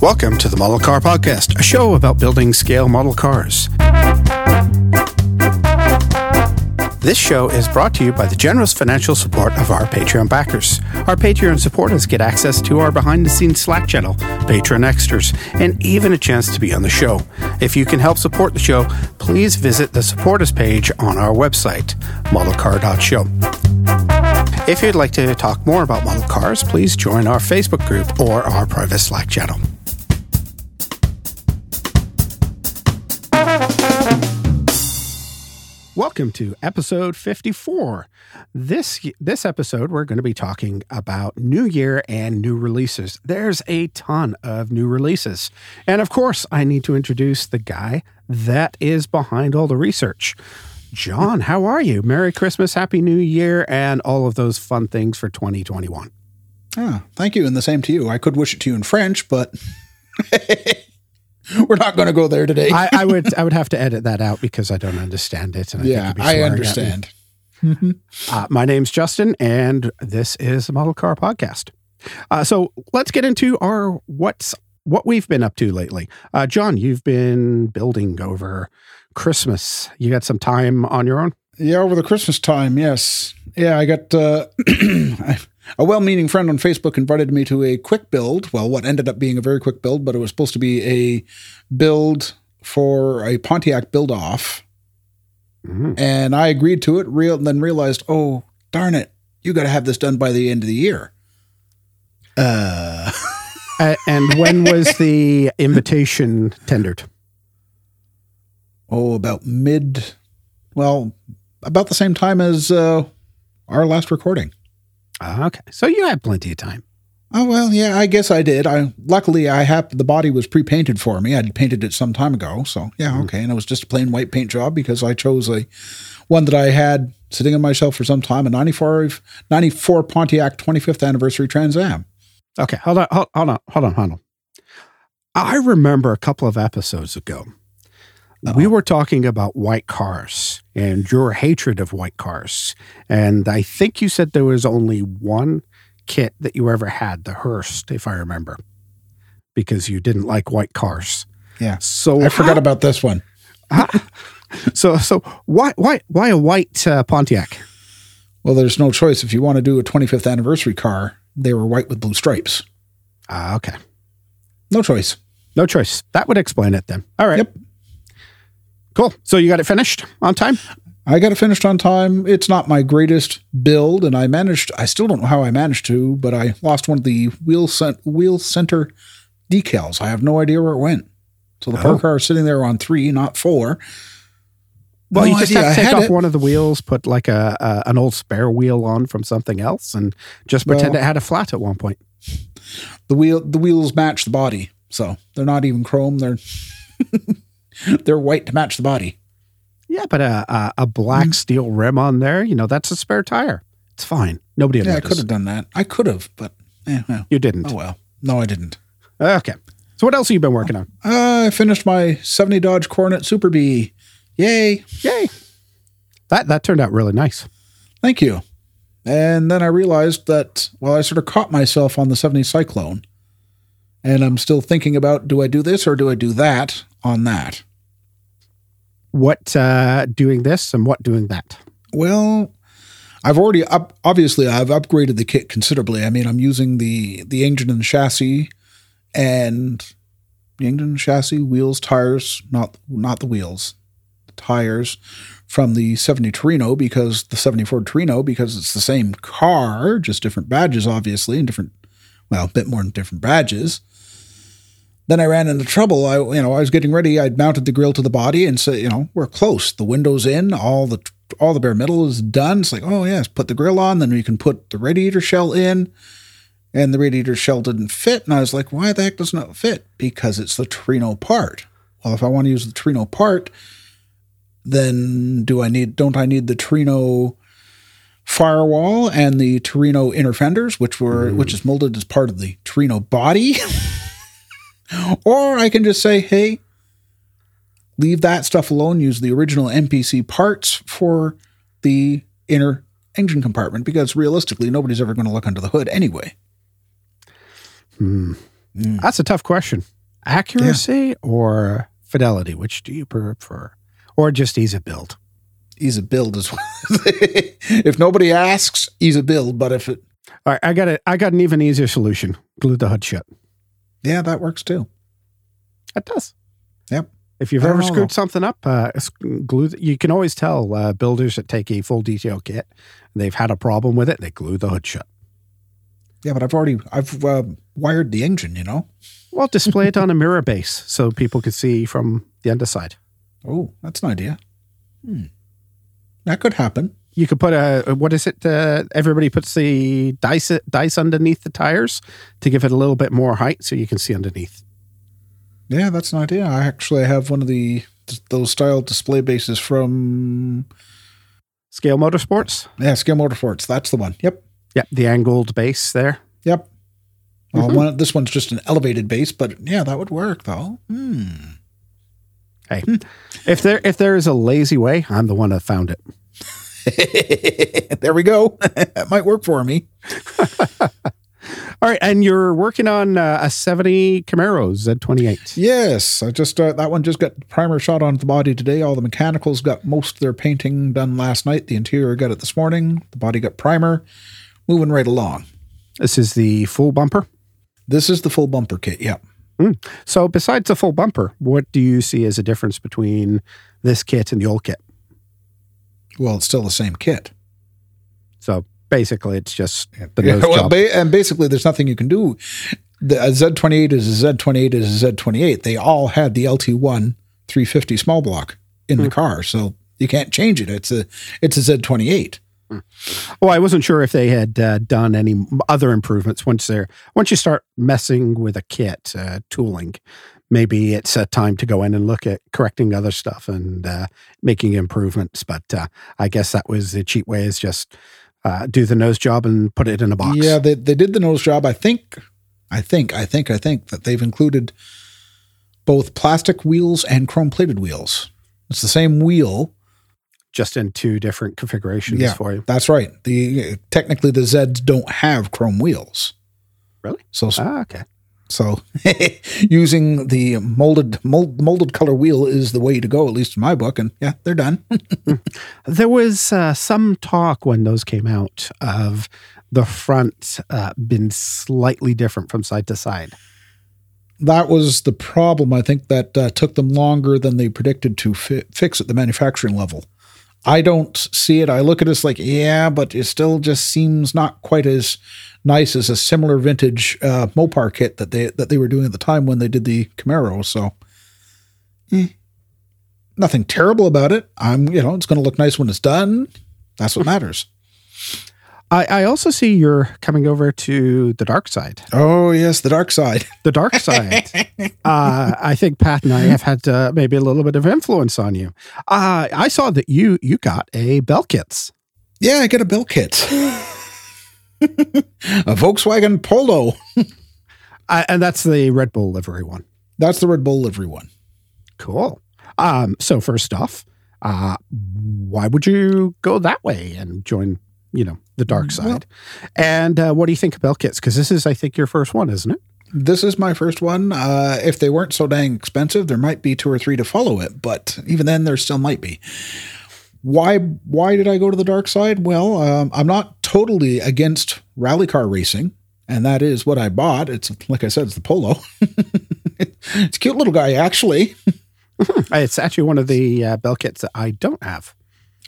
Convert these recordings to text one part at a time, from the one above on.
Welcome to the Model Car Podcast, a show about building scale model cars. This show is brought to you by the generous financial support of our Patreon backers. Our Patreon supporters get access to our behind the scenes Slack channel, Patreon extras, and even a chance to be on the show. If you can help support the show, please visit the support us page on our website, modelcar.show. If you'd like to talk more about model cars, please join our Facebook group or our private Slack channel. Welcome to episode 54. This this episode we're going to be talking about new year and new releases. There's a ton of new releases. And of course, I need to introduce the guy that is behind all the research. John, how are you? Merry Christmas, Happy New Year, and all of those fun things for 2021. Ah, thank you, and the same to you. I could wish it to you in French, but we're not going to go there today. I, I, would I would have to edit that out because I don't understand it. And I yeah, I understand. uh, my name's Justin, and this is the Model Car Podcast. Uh, so let's get into our what's what we've been up to lately. Uh, John, you've been building over Christmas. You got some time on your own? Yeah, over the Christmas time, yes. Yeah, I got uh, a well meaning friend on Facebook invited me to a quick build. Well, what ended up being a very quick build, but it was supposed to be a build for a Pontiac build off. Mm-hmm. And I agreed to it, real, and then realized, oh, darn it, you got to have this done by the end of the year. Uh. uh and when was the invitation tendered? oh, about mid, well, about the same time as uh, our last recording. Ah, okay, so you had plenty of time. Oh well, yeah, I guess I did. I luckily I have the body was pre-painted for me. I'd painted it some time ago, so yeah, mm-hmm. okay. And it was just a plain white paint job because I chose a one that I had sitting on my shelf for some time, a 94, 94 Pontiac 25th anniversary Trans Am. Okay, hold on, hold, hold on, hold on, hold on. I remember a couple of episodes ago uh-oh. We were talking about white cars and your hatred of white cars. And I think you said there was only one kit that you ever had, the Hurst, if I remember, because you didn't like white cars. Yeah. So I forgot how, about this one. so so why why why a white uh, Pontiac? Well, there's no choice. If you want to do a 25th anniversary car, they were white with blue stripes. Ah, uh, okay. No choice. No choice. That would explain it then. All right. Yep. Cool. So you got it finished on time? I got it finished on time. It's not my greatest build, and I managed. I still don't know how I managed to, but I lost one of the wheel cent, wheel center decals. I have no idea where it went. So the oh. park car is sitting there on three, not four. Well, no you just idea. have to take off it. one of the wheels, put like a, a, an old spare wheel on from something else, and just pretend well, it had a flat at one point. The wheel the wheels match the body, so they're not even chrome. They're They're white to match the body. Yeah, but a, a, a black mm. steel rim on there, you know, that's a spare tire. It's fine. Nobody. Yeah, I could have done that. I could have, but eh, well. you didn't. Oh well. No, I didn't. Okay. So what else have you been working on? Uh, I finished my 70 Dodge Coronet Super Bee. Yay! Yay! That that turned out really nice. Thank you. And then I realized that well, I sort of caught myself on the 70 Cyclone, and I'm still thinking about do I do this or do I do that on that? What uh, doing this and what doing that? Well, I've already up, obviously I've upgraded the kit considerably. I mean, I'm using the the engine and chassis and the engine and chassis, wheels, tires, not not the wheels, the tires from the 70 Torino because the 74 Torino because it's the same car, just different badges obviously and different well, a bit more different badges. Then I ran into trouble. I, you know, I was getting ready. I'd mounted the grill to the body and said, you know, we're close. The window's in. All the all the bare metal is done. It's like, oh yes, put the grill on. Then we can put the radiator shell in. And the radiator shell didn't fit. And I was like, why the heck doesn't it fit? Because it's the Torino part. Well, if I want to use the Torino part, then do I need? Don't I need the Torino firewall and the Torino inner fenders, which were mm. which is molded as part of the Torino body? Or I can just say, hey, leave that stuff alone, use the original MPC parts for the inner engine compartment because realistically, nobody's ever going to look under the hood anyway. Hmm. That's a tough question. Accuracy or fidelity? Which do you prefer? Or just ease of build? Ease of build as well. if nobody asks, ease of build. But if it, All right, I got it. I got an even easier solution. Glue the hood shut. Yeah, that works too. It does. Yep. If you've ever know, screwed though. something up, uh, glue. The, you can always tell uh, builders that take a full detail kit. They've had a problem with it. They glue the hood shut. Yeah, but I've already I've uh, wired the engine. You know. Well, display it on a mirror base so people can see from the underside. Oh, that's an idea. Hmm. That could happen. You could put a what is it? Uh, everybody puts the dice dice underneath the tires to give it a little bit more height, so you can see underneath. Yeah, that's an idea. I actually have one of the those style display bases from Scale Motorsports. yeah, Scale Motorsports. That's the one. Yep. Yep. the angled base there. Yep. Well, Mhm. one, this one's just an elevated base, but yeah, that would work though. Hmm. Hey, if there if there is a lazy way, I'm the one that found it. there we go. that might work for me. All right, and you're working on uh, a 70 Camaro Z28. Yes, I just uh, that one just got primer shot on the body today. All the mechanicals got most of their painting done last night. The interior got it this morning. The body got primer. Moving right along. This is the full bumper. This is the full bumper kit. Yep. So, besides the full bumper, what do you see as a difference between this kit and the old kit? Well, it's still the same kit. So, basically, it's just the Yeah, nose well, job. ba- and basically, there's nothing you can do. The a Z28 is a Z28 is a Z28. They all had the LT1 350 small block in Hmm. the car, so you can't change it. It's a it's a Z28. Well, I wasn't sure if they had uh, done any other improvements once they're once you start messing with a kit uh, tooling. Maybe it's a time to go in and look at correcting other stuff and uh, making improvements. But uh, I guess that was the cheap way is just uh, do the nose job and put it in a box. Yeah, they they did the nose job. I think, I think, I think, I think that they've included both plastic wheels and chrome plated wheels. It's the same wheel. just in two different configurations Yeah. for you. That's right. The technically the Zeds don't have chrome wheels. Really? So Ah, okay. So using the molded mold, molded color wheel is the way to go, at least in my book. And yeah, they're done. There was uh, some talk when those came out of the front uh, been slightly different from side to side. that was the problem. I think that uh, took them longer than they predicted to fi- fix at the manufacturing level. I don't see it. I look at it as like, yeah, but it still just seems not quite as nice as a similar vintage uh, Mopar kit that they that they were doing at the time when they did the Camaro. So, eh, nothing terrible about it. I'm, you know, it's going to look nice when it's done. That's what matters. I, I also see you're coming over to the dark side. Oh yes, the dark side. The dark side. uh, I think Pat and I have had uh, maybe a little bit of influence on you. Uh, I saw that you you got a Belkits. Yeah, I got a Belkit. a Volkswagen Polo. Uh, and that's the Red Bull livery one. That's the Red Bull livery one. Cool. Um, so first off, uh, why would you go that way and join, you know, the dark side? and uh, what do you think of Belkits? Because this is, I think, your first one, isn't it? This is my first one. Uh, if they weren't so dang expensive, there might be two or three to follow it, but even then, there still might be. Why? Why did I go to the dark side? Well, um, I'm not totally against rally car racing, and that is what I bought. It's like I said, it's the Polo. it's a cute little guy, actually. Uh, It's actually one of the uh, Belkits that I don't have.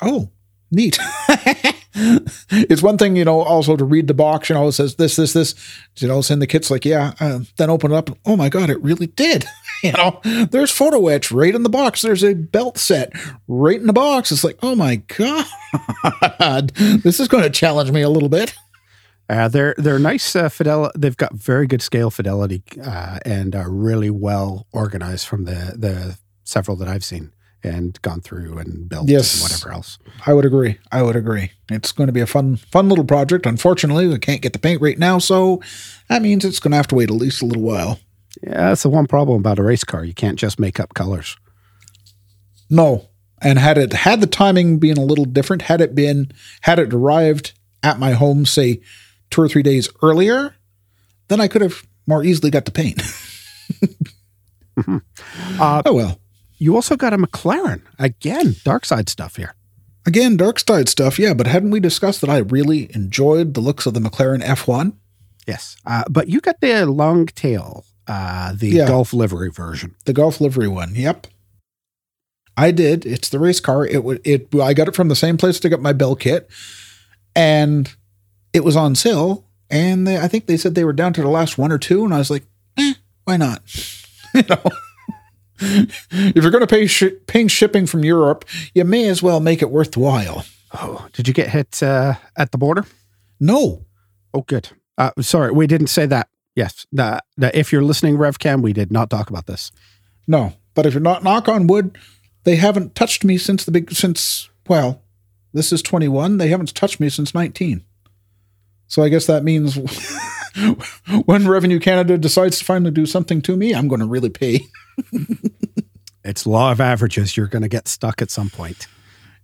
Oh, neat. it's one thing, you know, also to read the box, you know, it says this, this, this, you know, send the kit's like, yeah, uh, then open it up. Oh my God, it really did. you know, there's photo etch right in the box. There's a belt set right in the box. It's like, oh my God, this is going to challenge me a little bit. Uh, they're they're nice uh, fidelity. They've got very good scale fidelity uh, and are really well organized from the the several that I've seen and gone through and built Yes. and whatever else. I would agree. I would agree. It's going to be a fun, fun little project. Unfortunately, we can't get the paint right now, so that means it's going to have to wait at least a little while. Yeah, that's the one problem about a race car. You can't just make up colors. No. And had it had the timing been a little different, had it been had it arrived at my home, say two or three days earlier, then I could have more easily got the paint. Uh, oh well. You also got a McLaren again. Dark side stuff here. Again, dark side stuff, yeah, but hadn't we discussed that I really enjoyed the looks of the McLaren F1? Yes, uh, but you got the long tail, uh, the Yeah. Gulf livery version. The Gulf livery one. Yep. I did. It's the race car. It would it I got it from the same place to get my bell kit. And it was on sale. And they, I think they said they were down to the last one or two. And I was like, eh, why not? you know. if you're going to pay sh- paying shipping from Europe, you may as well make it worthwhile. Oh, did you get hit uh, at the border? No, Oh, good. Uh, sorry, we didn't say that. Yes, the, the, if you're listening, RevCan, we did not talk about this. no. But if you're not knock on wood, they haven't touched me since the big since well, this is 21. They haven't touched me since 19. So I guess that means when Revenue Canada decides to finally do something to me, I'm going to really pay. It's law of averages. You're going to get stuck at some point.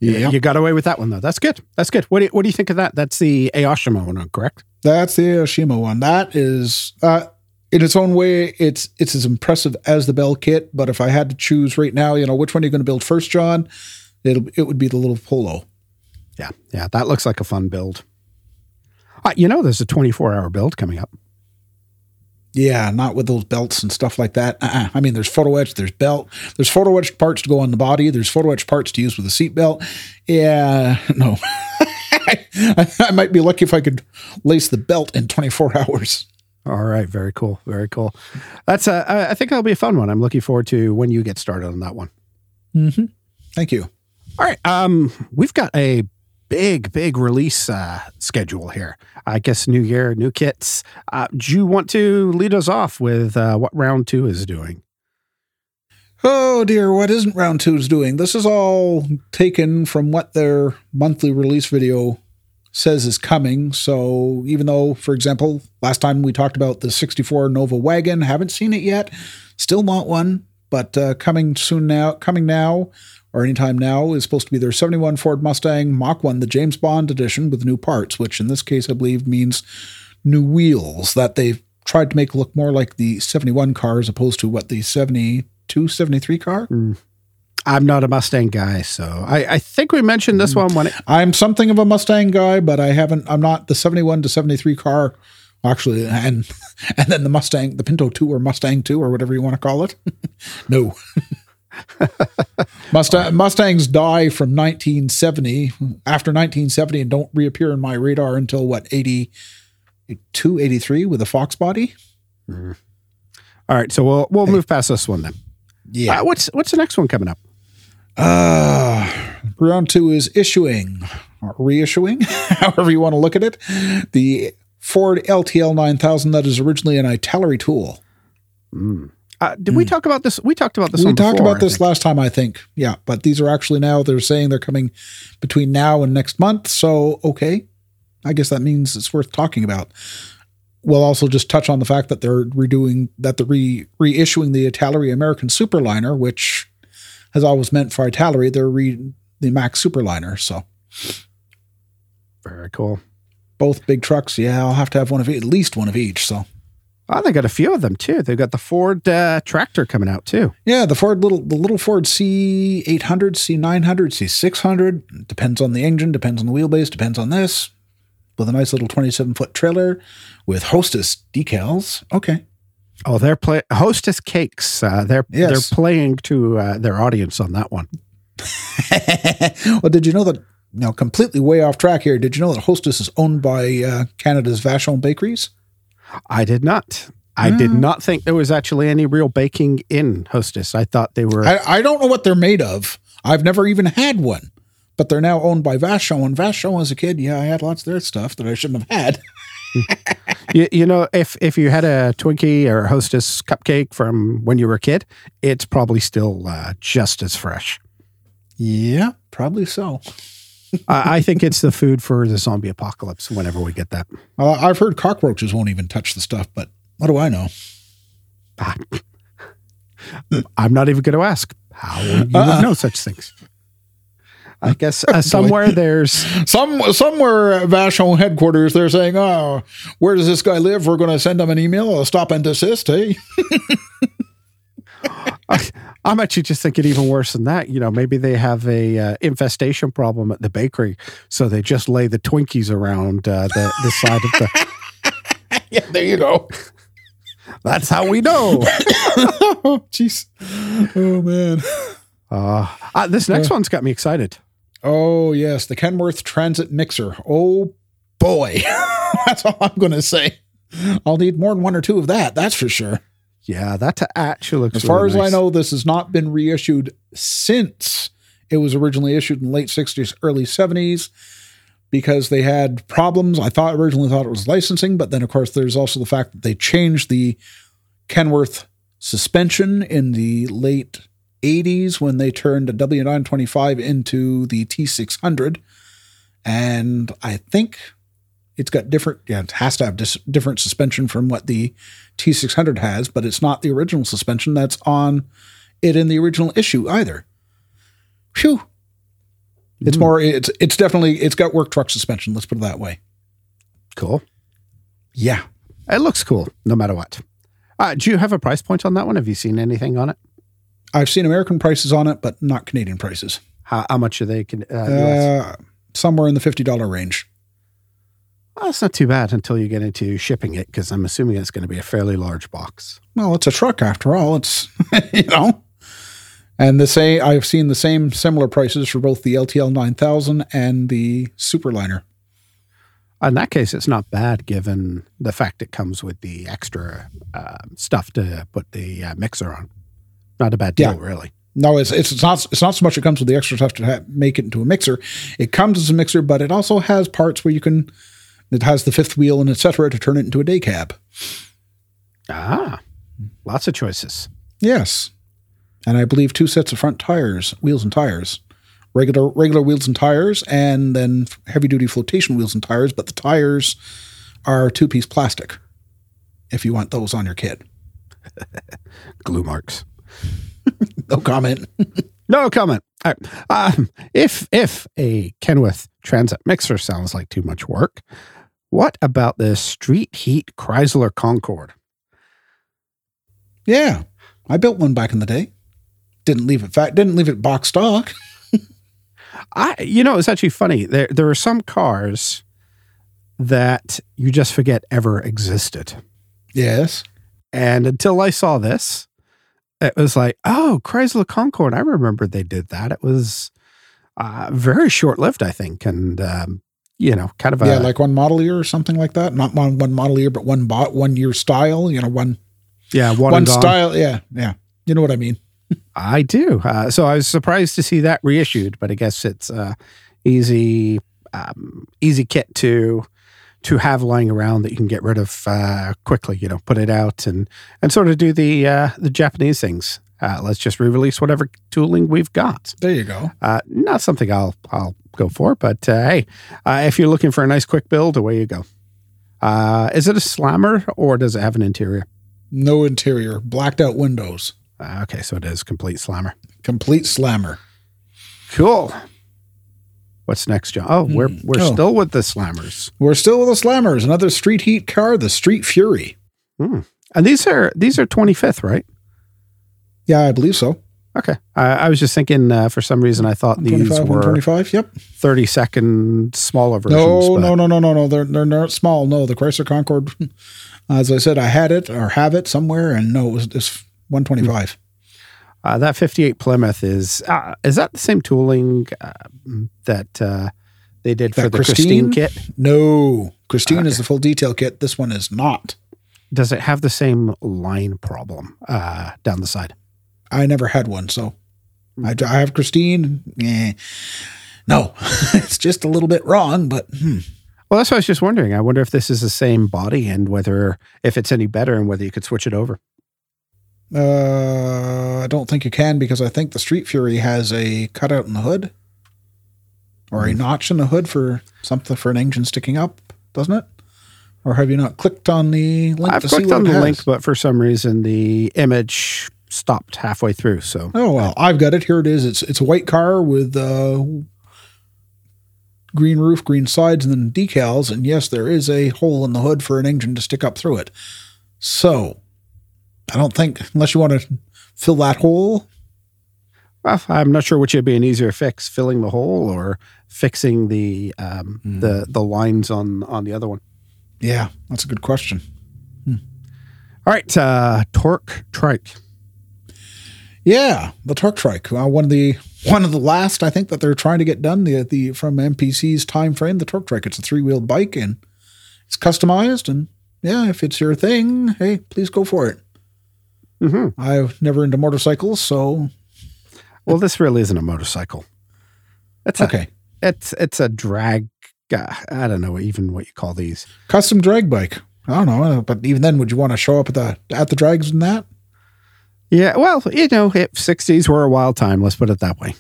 Yeah. You got away with that one though. That's good. That's good. What do you, what do you think of that? That's the Aoshima one, correct? That's the Aoshima one. That is uh in its own way, it's it's as impressive as the Belkit, but if I had to choose right now, you know, which one are you going to build first, John? It'll it would be the little polo. Yeah, yeah. That looks like a fun build. Uh, you know, there's a 24 hour build coming up. Yeah, not with those belts and stuff like that. Uh-uh. I mean, there's photo etched, there's belt, there's photo etched parts to go on the body, there's photo etched parts to use with a seatbelt. Yeah, no. I, I might be lucky if I could lace the belt in 24 hours. All right, very cool, very cool. That's I I think that'll be a fun one. I'm looking forward to when you get started on that one. Mm-hmm. Thank you. All right, um, we've got a big, big release uh, schedule here. I guess new year, new kits. Uh, do you want to lead us off with uh, what round two is doing? Oh dear, what isn't round two's doing? This is all taken from what their monthly release video says is coming. So even though, for example, last time we talked about the 64 Nova wagon, haven't seen it yet, still want one, but uh, coming soon now, coming now, or anytime now, is supposed to be their 71 Ford Mustang Mach 1, the James Bond edition with new parts, which in this case I believe means new wheels that they've tried to make look more like the 71 car as opposed to what the 72, 73 car. Hmm. I'm not a Mustang guy, so I, I think we mentioned this hmm. one when it. I'm something of a Mustang guy, but I haven't. I'm not the 71 to 73 car. Actually, and and then the Mustang, the Pinto 2 or Mustang 2 or whatever you want to call it. no. Mustang, Mustangs die from 1970 after 1970 and don't reappear in my radar until what 82 83 with a Fox body. All right, so we'll we'll move past this one then. Yeah. Uh, what's what's the next one coming up? Uh, round two is issuing or reissuing, however you want to look at it. The Ford LTL 9000 that is originally an Italeri tool. Uh, did we talk about this? We talked about this. Hmm. we one talked before, about I this think. last time, I think. Yeah, but these are actually now, they're saying they're coming between now and next month. So, okay. I guess that means it's worth talking about. We'll also just touch on the fact that they're redoing, that they're re, reissuing the Italeri American Superliner, which has always meant for Italeri, they're re, the Mack's Superliner. So, Very cool. both big trucks. Yeah, I'll have to have one of each, at least one of each. So, Oh, they got a few of them too. They've got the Ford uh, tractor coming out too. Yeah, the Ford little the little Ford C eight hundred, C nine hundred, C six hundred depends on the engine, depends on the wheelbase, depends on this. With a nice little twenty seven foot trailer with Hostess decals. Okay, Oh, they're play Hostess Cakes. Uh, they're Yes. they're playing to uh, their audience on that one. well, did you know that? Now, completely way off track here. Did you know that Hostess is owned by uh, Canada's Vachon Bakeries? I did not. I did not think there was actually any real baking in Hostess. I thought they were. I, I don't know what they're made of. I've never even had one, but they're now owned by Vachon. And Vachon, as a kid, yeah, I had lots of their stuff that I shouldn't have had. you, you know, if if you had a Twinkie or a Hostess cupcake from when you were a kid, it's probably still uh, just as fresh. Yeah, probably so. I I think it's the food for the zombie apocalypse. Whenever we get that, Uh, I've heard cockroaches won't even touch the stuff, but what do I know? I'm not even going to ask how you would know such things. I guess uh, somewhere there's Some somewhere at Vachon headquarters, they're saying, "Oh, where does this guy live? We're going to send him an email, a stop and desist." Hey, I, I'm actually just thinking even worse than that. You know, maybe they have a uh, infestation problem at the bakery, so they just lay the Twinkies around uh, the the side of the. yeah, there you go. That's how we know. oh, jeez. Oh man. Uh, uh, this next one's got me excited. Oh yes, the Kenworth Transit Mixer. Oh boy, that's all I'm going to say. I'll need more than one or two of that. That's for sure. Yeah, that actually looks. As far really as nice. I know, this has not been reissued since it was originally issued in the late 60s, early 70s because they had problems. I thought originally thought it was licensing, but then of course there's also the fact that they changed the Kenworth suspension in the late 80s when they turned a W925 into the T600. And I think it's got different, yeah, it has to have dis- different suspension from what the T600 has, but it's not the original suspension that's on it in the original issue either. Phew. It's more, it's it's definitely, it's got work truck suspension. Let's put it that way. cool. Yeah. It looks cool, no matter what. Uh, do you have a price point on that one? Have you seen anything on it? I've seen American prices on it, but not Canadian prices. How, how much are they? Can, uh, Uh, somewhere in the $50 range. Well, that's not too bad until you get into shipping it, because I'm assuming it's going to be a fairly large box. Well, it's a truck after all. It's, you know. And the same, I've seen the same similar prices for both the LTL 9000 and the Superliner. In that case, it's not bad given the fact it comes with the extra uh, stuff to put the uh, mixer on. Not a bad deal, Yeah. really. No, it's, it's not it's not so much it comes with the extra stuff to ha- make it into a mixer. It comes as a mixer, but it also has parts where you can. It has the fifth wheel and etc. to turn it into a day cab. Ah, lots of choices. Yes, and I believe two sets of front tires, wheels and tires, regular regular wheels and tires, and then heavy duty flotation wheels and tires. But the tires are two piece plastic. If you want those on your kit, Glue marks. no comment. No comment. All right. Um, if if a Kenworth Transit mixer sounds like too much work, what about the Street Heat Chrysler Concorde? yeah, I built one back in the day. Didn't leave it fat. Didn't leave it box stock. I, you know, it's actually funny. There, there are some cars that you just forget ever existed. Yes. And until I saw this, it was like, oh, Chrysler Concorde. I remember they did that. It was uh, very short lived, I think. And, um, you know, kind of a. yeah, like one model year or something like that. Not one one model year, but one bot one year style. You know, one yeah, one, one, style. Yeah, yeah. You know what I mean? I do. Uh, so I was surprised to see that reissued, but I guess it's uh, easy, um, easy kit to to have lying around that you can get rid of uh, quickly. You know, put it out and and sort of do the uh, the Japanese things. Uh, let's just re-release whatever tooling we've got. There you go. Uh, not something I'll I'll go for, but uh, hey, uh, if you're looking for a nice quick build, away you go. Uh, is it a slammer or does it have an interior? No interior, blacked out windows, Uh, okay, so it is complete slammer. complete slammer. Cool. What's next, John? Oh, we're we're Oh. still with the slammers, We're still with the slammers. Another street heat car, the Street Fury. and these are these are twenty fifth, right? Yeah, I believe so. Okay, I I was just thinking uh, for some reason I thought these were 125. Yep. thirty second smaller versions. No, no, no, no, no, no. They're they're not small. No, the Chrysler Concorde. As I said, I had it or have it somewhere, and no, it was it's 125. Uh, that fifty eight Plymouth is uh, is that the same tooling uh, that uh, they did for the Christine? Christine? kit? No, Christine is the full detail kit. This one is not. Does it have the same line problem uh, down the side? I never had one, so I, I have Christine. Eh, no, it's just a little bit wrong, but hmm. Well, that's what I was just wondering. I wonder if this is the same body and whether if it's any better and whether you could switch it over. uh, I don't think you can because I think the Street Fury has a cutout in the hood or a notch in the hood for something for an engine sticking up, doesn't it? Or have you not clicked on the link I've to see clicked on the has? link, but for some reason the image stopped halfway through. So Oh well, I've got it. Here it is. It's it's a white car with uh, green roof, green sides, and then decals. And yes, there is a hole in the hood for an engine to stick up through it. So I don't think, unless you want to fill that hole, Well, I'm not sure which would be an easier fix: filling the hole or fixing the um, the the lines on on the other one. yeah, that's a good question. All right, uh, torque trike. Yeah, the Torque Trike, uh, one of the one of the last I think that they're trying to get done. The the from MPC's time frame, the Torque Trike. It's a three wheeled bike and it's customized. And yeah, if it's your thing, hey, please go for it. Mm-hmm. I've never into motorcycles, so Well, this really isn't a motorcycle. It's a, okay. It's it's a drag. Uh, I don't know even what you call these. Custom drag bike. I don't know, but even then, would you want to show up at the at the drags and that? Yeah, well, you know, if 60s were a wild time, let's put it that way.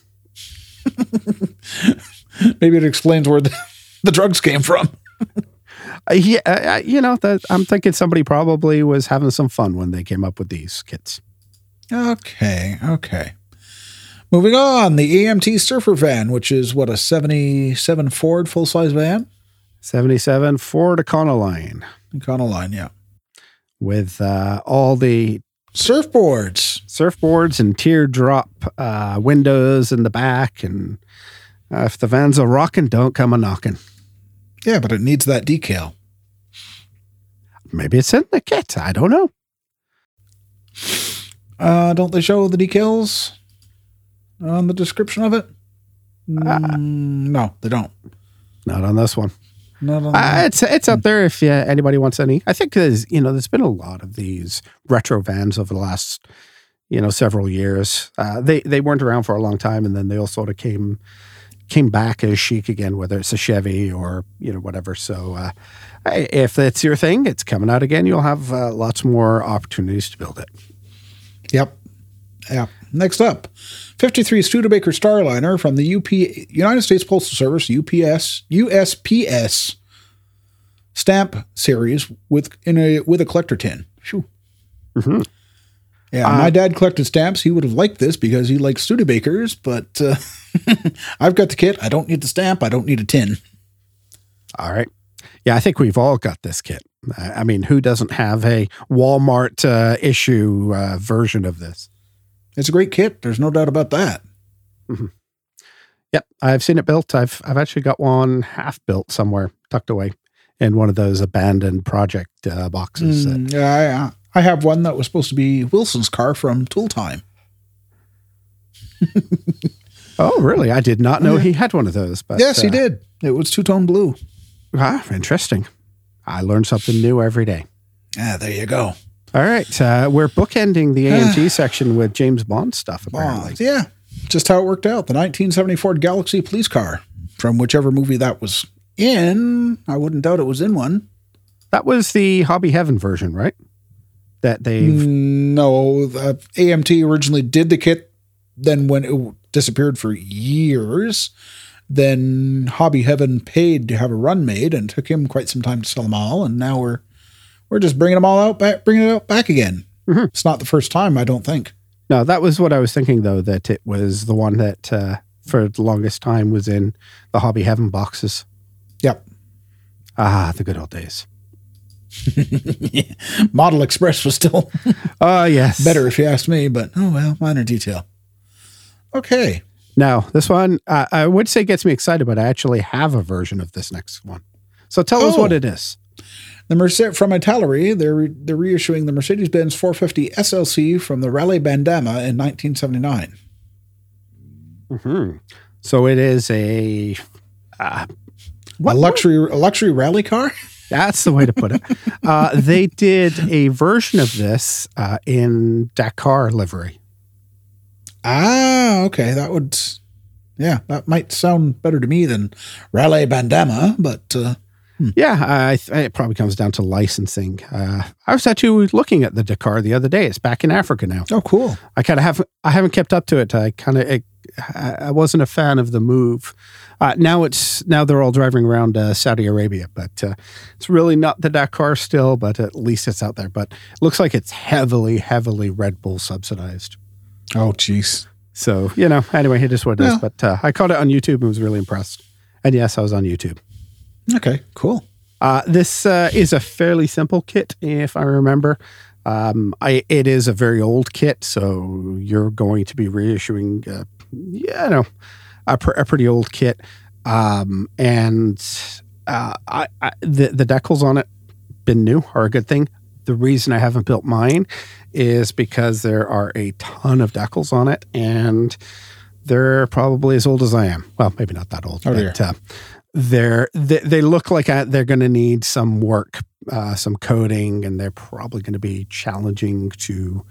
Maybe it explains where the, the drugs came from. Uh, yeah, uh, you know, that I'm thinking somebody probably was having some fun when they came up with these kits. Okay, okay. Moving on, the AMT Surfer van, which is what a '77 Ford full size van. 77 Ford Econoline Econoline, yeah. with uh, all the Surfboards. surfboards and teardrop uh, windows in the back. And uh, if the van's a rocking, don't come a knocking. Yeah, but it needs that decal. Maybe it's in the kit. I don't know. Uh, don't they show the decals on the description of it? Mm, no, they don't. Not on this one. Not on Uh, it's it's up there if uh, anybody wants any. I think there's you know there's been a lot of these retro vans over the last you know several years. Uh, they they weren't around for a long time, and then they all sort of came came back as chic again, whether it's a Chevy or you know whatever. So uh, if that's your thing, it's coming out again. You'll have uh, lots more opportunities to build it. Yep. Yep. Next up, 53 Studebaker Starliner from the UP United States Postal Service UPS USPS stamp series with in a with a collector tin. Mhm. Yeah, my dad collected stamps. He would have liked this because he likes Studebakers, but uh, I've got the kit. I don't need the stamp. I don't need a tin. All right. Yeah, I think we've all got this kit. I I mean, who doesn't have a Walmart uh, issue uh, version of this? It's a great kit. There's no doubt about that. Yep, I've seen it built. I've I've actually got one half built somewhere, tucked away in one of those abandoned project uh, boxes. that- Mm, yeah, I, I have one that was supposed to be Wilson's car from Tool Time. oh, really? I did not know he had one of those. But yes, he uh, did. It was two tone blue. Ah, interesting. I learn something new every day. Ah, there you go. All right, uh, we're bookending the AMT section with James Bond stuff. Apparently, Bonds. Yeah, just how it worked out. The 1970 Ford Galaxie police car from whichever movie that was in. I wouldn't doubt it was in one. that was the Hobby Heaven version, right? That they've No, the AMT originally did the kit. Then when it disappeared for years, then Hobby Heaven paid to have a run made, and took him quite some time to sell them all. And now we're we're just bringing them all out back, bringing it out back again. Mhm. It's not the first time, I don't think. no, that was what I was thinking though. That it was the one that uh, for the longest time was in the Hobby Heaven boxes. Yep. Ah, the good old days. Model Express was still Oh yes, better if you ask me, but oh well, minor detail. Okay. Now, this one, uh, I would say gets me excited, but I actually have a version of this next one. So tell us Oh. what it is. The Mercedes from Italeri, they're re- they're reissuing the Mercedes-Benz 450 SLC from the Rally Bandama in 1979. hmm So it is a. Uh, what a luxury a luxury rally car. That's the way to put it. uh, they did a version of this uh, in Dakar livery. Ah, okay, that would, yeah, that might sound better to me than Rally Bandama, but uh, Yeah, I, th- it probably comes down to licensing. Uh, I was actually looking at the Dakar the other day. It's back in Africa now. oh, cool. I kind of have I haven't kept up to it. I kind of I wasn't a fan of the move. Uh, now it's now they're all driving around uh, Saudi Arabia, but uh, it's really not the Dakar still. But at least it's out there. But it looks like it's heavily, heavily Red Bull subsidized. Oh, jeez. So you know, anyway, it is what it is. Well. But uh, I caught it on YouTube and was really impressed. And yes, I was on YouTube. Okay, cool. Uh, this uh, is a fairly simple kit, if I remember. Um, I it is a very old kit, so you're going to be reissuing, uh, yeah, no, a, pr- a pretty old kit, um, and uh, I, I the the decals on it been new are a good thing. The reason I haven't built mine is because there are a ton of decals on it, and they're probably as old as I am. Well, maybe not that old, Oh, but dear. uh, they're they, they look like uh, they're going to need some work, uh, some coding, and they're probably going to be challenging to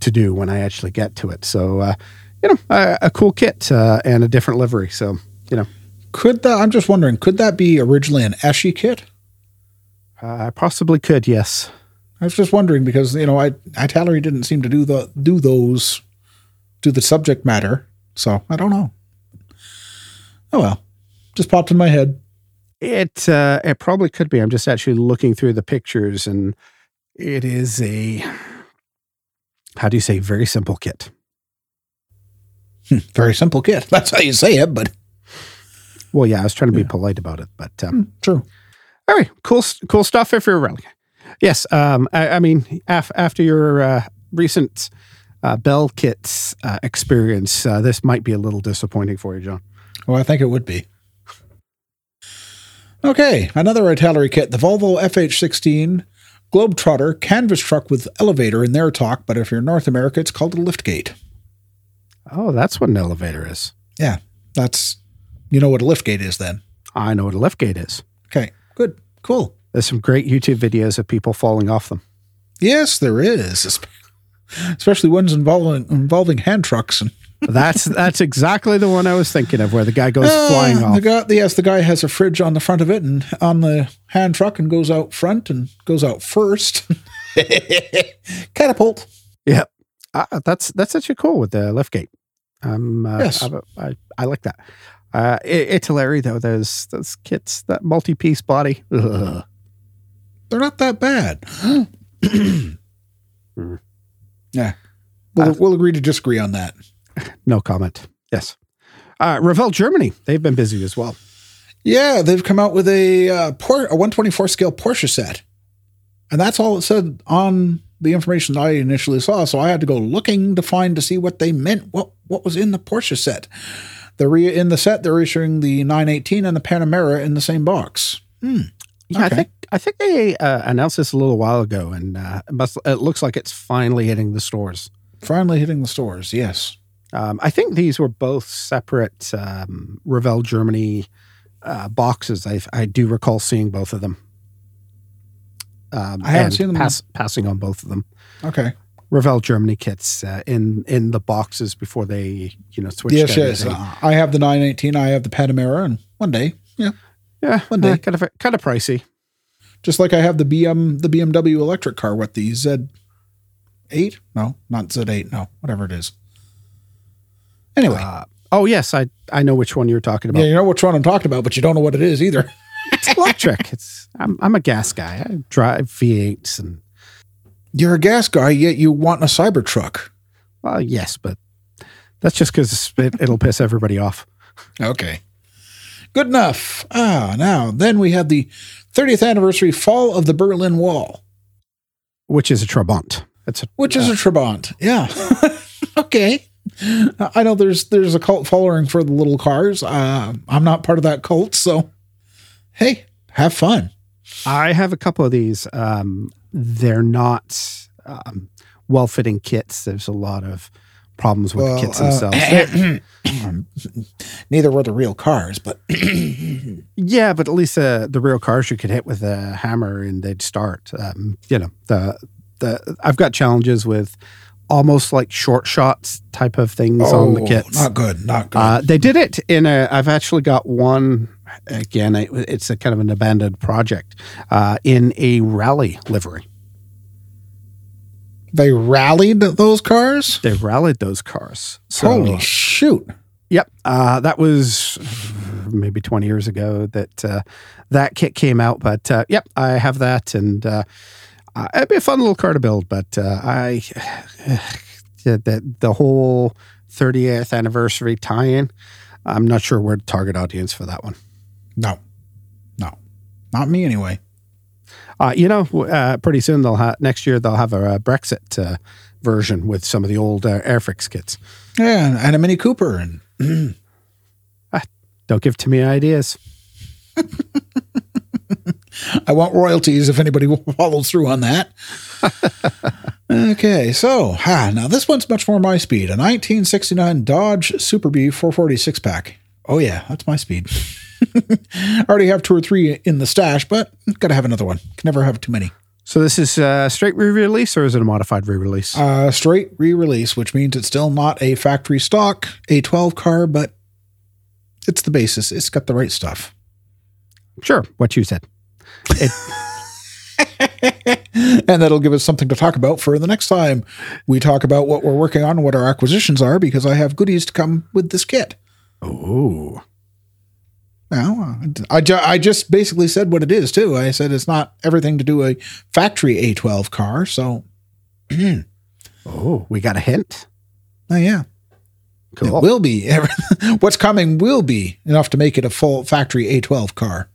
to do when I actually get to it. So, uh, you know, a, a cool kit uh, and a different livery. So, you know, Could that? I'm just wondering. Could that be originally an ESCI kit? uh, I possibly could. Yes. I was just wondering because you know I Italeri didn't seem to do the do those do the subject matter, so I don't know. Oh well, just popped in my head. It uh, it probably could be. I'm just actually looking through the pictures, and it is a how do you say very simple kit. Very simple kit. That's how you say it, but Well, yeah, I was trying to be polite about it, but um, true. all right, cool, cool stuff. If you're around, yes. Um, I, I mean, af- after your uh, recent uh, Belkits uh, experience, uh, this might be a little disappointing for you, John. Well, I think it would be. Okay, another Italeri kit, the Volvo FH16 Globetrotter canvas truck with elevator in their talk, but if you're in North America, it's called a liftgate. Oh, that's what an elevator is. Yeah, that's you know what a liftgate is then. I know what a liftgate is. Okay, good, cool. There's some great YouTube videos of people falling off them. Yes, there is, especially ones involving involving hand trucks and That's that's exactly the one I was thinking of, where the guy goes flying Ah, off. The guy, yes, the guy has a fridge on the front of it and on the hand truck and goes out front and goes out first. Catapult. Yep, uh, that's that's actually cool with the liftgate. Um, uh, Yes. I, I, I like that. Uh, it, it's hilarious though. Those those kits, that multi-piece body. Ugh. They're not that bad. Mm. Yeah. We'll, Uh, we'll agree to disagree on that. No comment. Yes. Uh, Revell Germany, they've been busy as well. Yeah, they've come out with a uh, Por- a 124 scale Porsche set. And that's all it said on the information I initially saw. So I had to go looking to find to see what they meant, what what was in the Porsche set. They're re- in the set, they're issuing the 918 and the Panamera in the same box. Hmm. Yeah, I think I think they uh, announced this a little while ago, and uh, it, must, it looks like it's finally hitting the stores. Finally hitting the stores, yes. Um, I think these were both separate um, Revell Germany uh, boxes. I, I do recall seeing both of them. Um, I haven't seen them. Pass, passing on both of them. Okay. Revell Germany kits uh, in in the boxes before they you know switched. yes, yes. Uh, I have the 918, I have the Panamera, and one day, yeah, yeah, one day. uh, kind of kind of pricey. just like I have the BM the BMW electric car with the Z8. No, not Z8. No, whatever it is. Anyway, Uh, oh yes, I I know which one you're talking about. yeah, you know which one I'm talking about, but you don't know what it is either. It's electric. it's I'm I'm a gas guy. I drive V8s and You're a gas guy, yet you want a Cybertruck. well, yes, but that's just because it, it'll piss everybody off. Okay. Good enough. Ah, now then we have the 30th anniversary fall of the Berlin Wall, Which is a Trabant. It's a which is a Trabant. Yeah. okay. I know there's there's a cult following for the little cars. Uh, I'm not part of that cult, so hey, have fun. I have a couple of these. Um, they're not um, well-fitting kits. There's a lot of problems with the kits uh, themselves. neither were the real cars, but yeah, but at least uh, the real cars you could hit with a hammer and they'd start. Um, you know, the the I've got challenges with almost like short shots type of things on the kits. Oh, not good, not good. Uh, they did it in a. I've actually got one. Again, it, it's a kind of an abandoned project uh, in a rally livery. they rallied those cars. They rallied those cars. So, Holy shoot! Yep, uh, that was maybe twenty years ago that uh, that kit came out. But uh, yep, I have that, and uh, it'd be a fun little car to build. But uh, I the the whole 30th anniversary tie-in. I'm not sure where to target audience for that one. No, no, not me anyway. Uh, you know, uh, pretty soon they'll have next year they'll have a, a Brexit uh, version with some of the old uh, Airfix kits. Yeah, and a Mini Cooper, and Don't give too many ideas. I want royalties if anybody follows through on that. okay, so ah, now this one's much more my speed. A 1969 Dodge Super Bee 446 pack. Oh yeah, that's my speed. I already have two or three in the stash, but gotta have another one. Can never have too many. So this is uh, straight re-release or is it a modified re-release? Uh, straight re-release, which means it's still not a factory stock A12 car, but it's the basis. It's got the right stuff. sure, what you said. It, and that'll give us something to talk about for the next time we talk about what we're working on, what our acquisitions are, because I have goodies to come with this kit. oh, Now, uh, I, ju- I just basically said what it is too. I said it's not everything to do a factory A12 car. So, oh, we got a hint. oh yeah, Cool. it will be. What's coming will be enough to make it a full factory A12 car.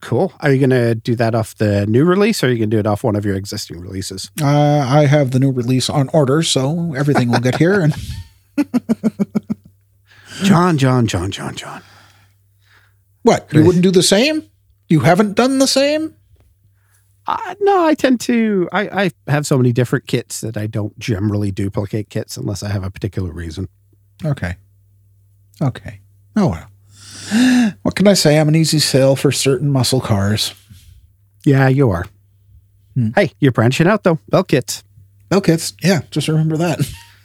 Cool. Are you going to do that off the new release or are you going to do it off one of your existing releases? Uh, I have the new release on order, so everything will get here. And John, John, John, John, John. what? You wouldn't do the same? You haven't done the same? Uh, no, I tend to. I, I have so many different kits that I don't generally duplicate kits unless I have a particular reason. Okay. Okay. Oh well. What can I say? I'm an easy sale for certain muscle cars. Yeah, you are. Hmm. Hey, you're branching out though. Belkits. Bell kits. Yeah, just remember that.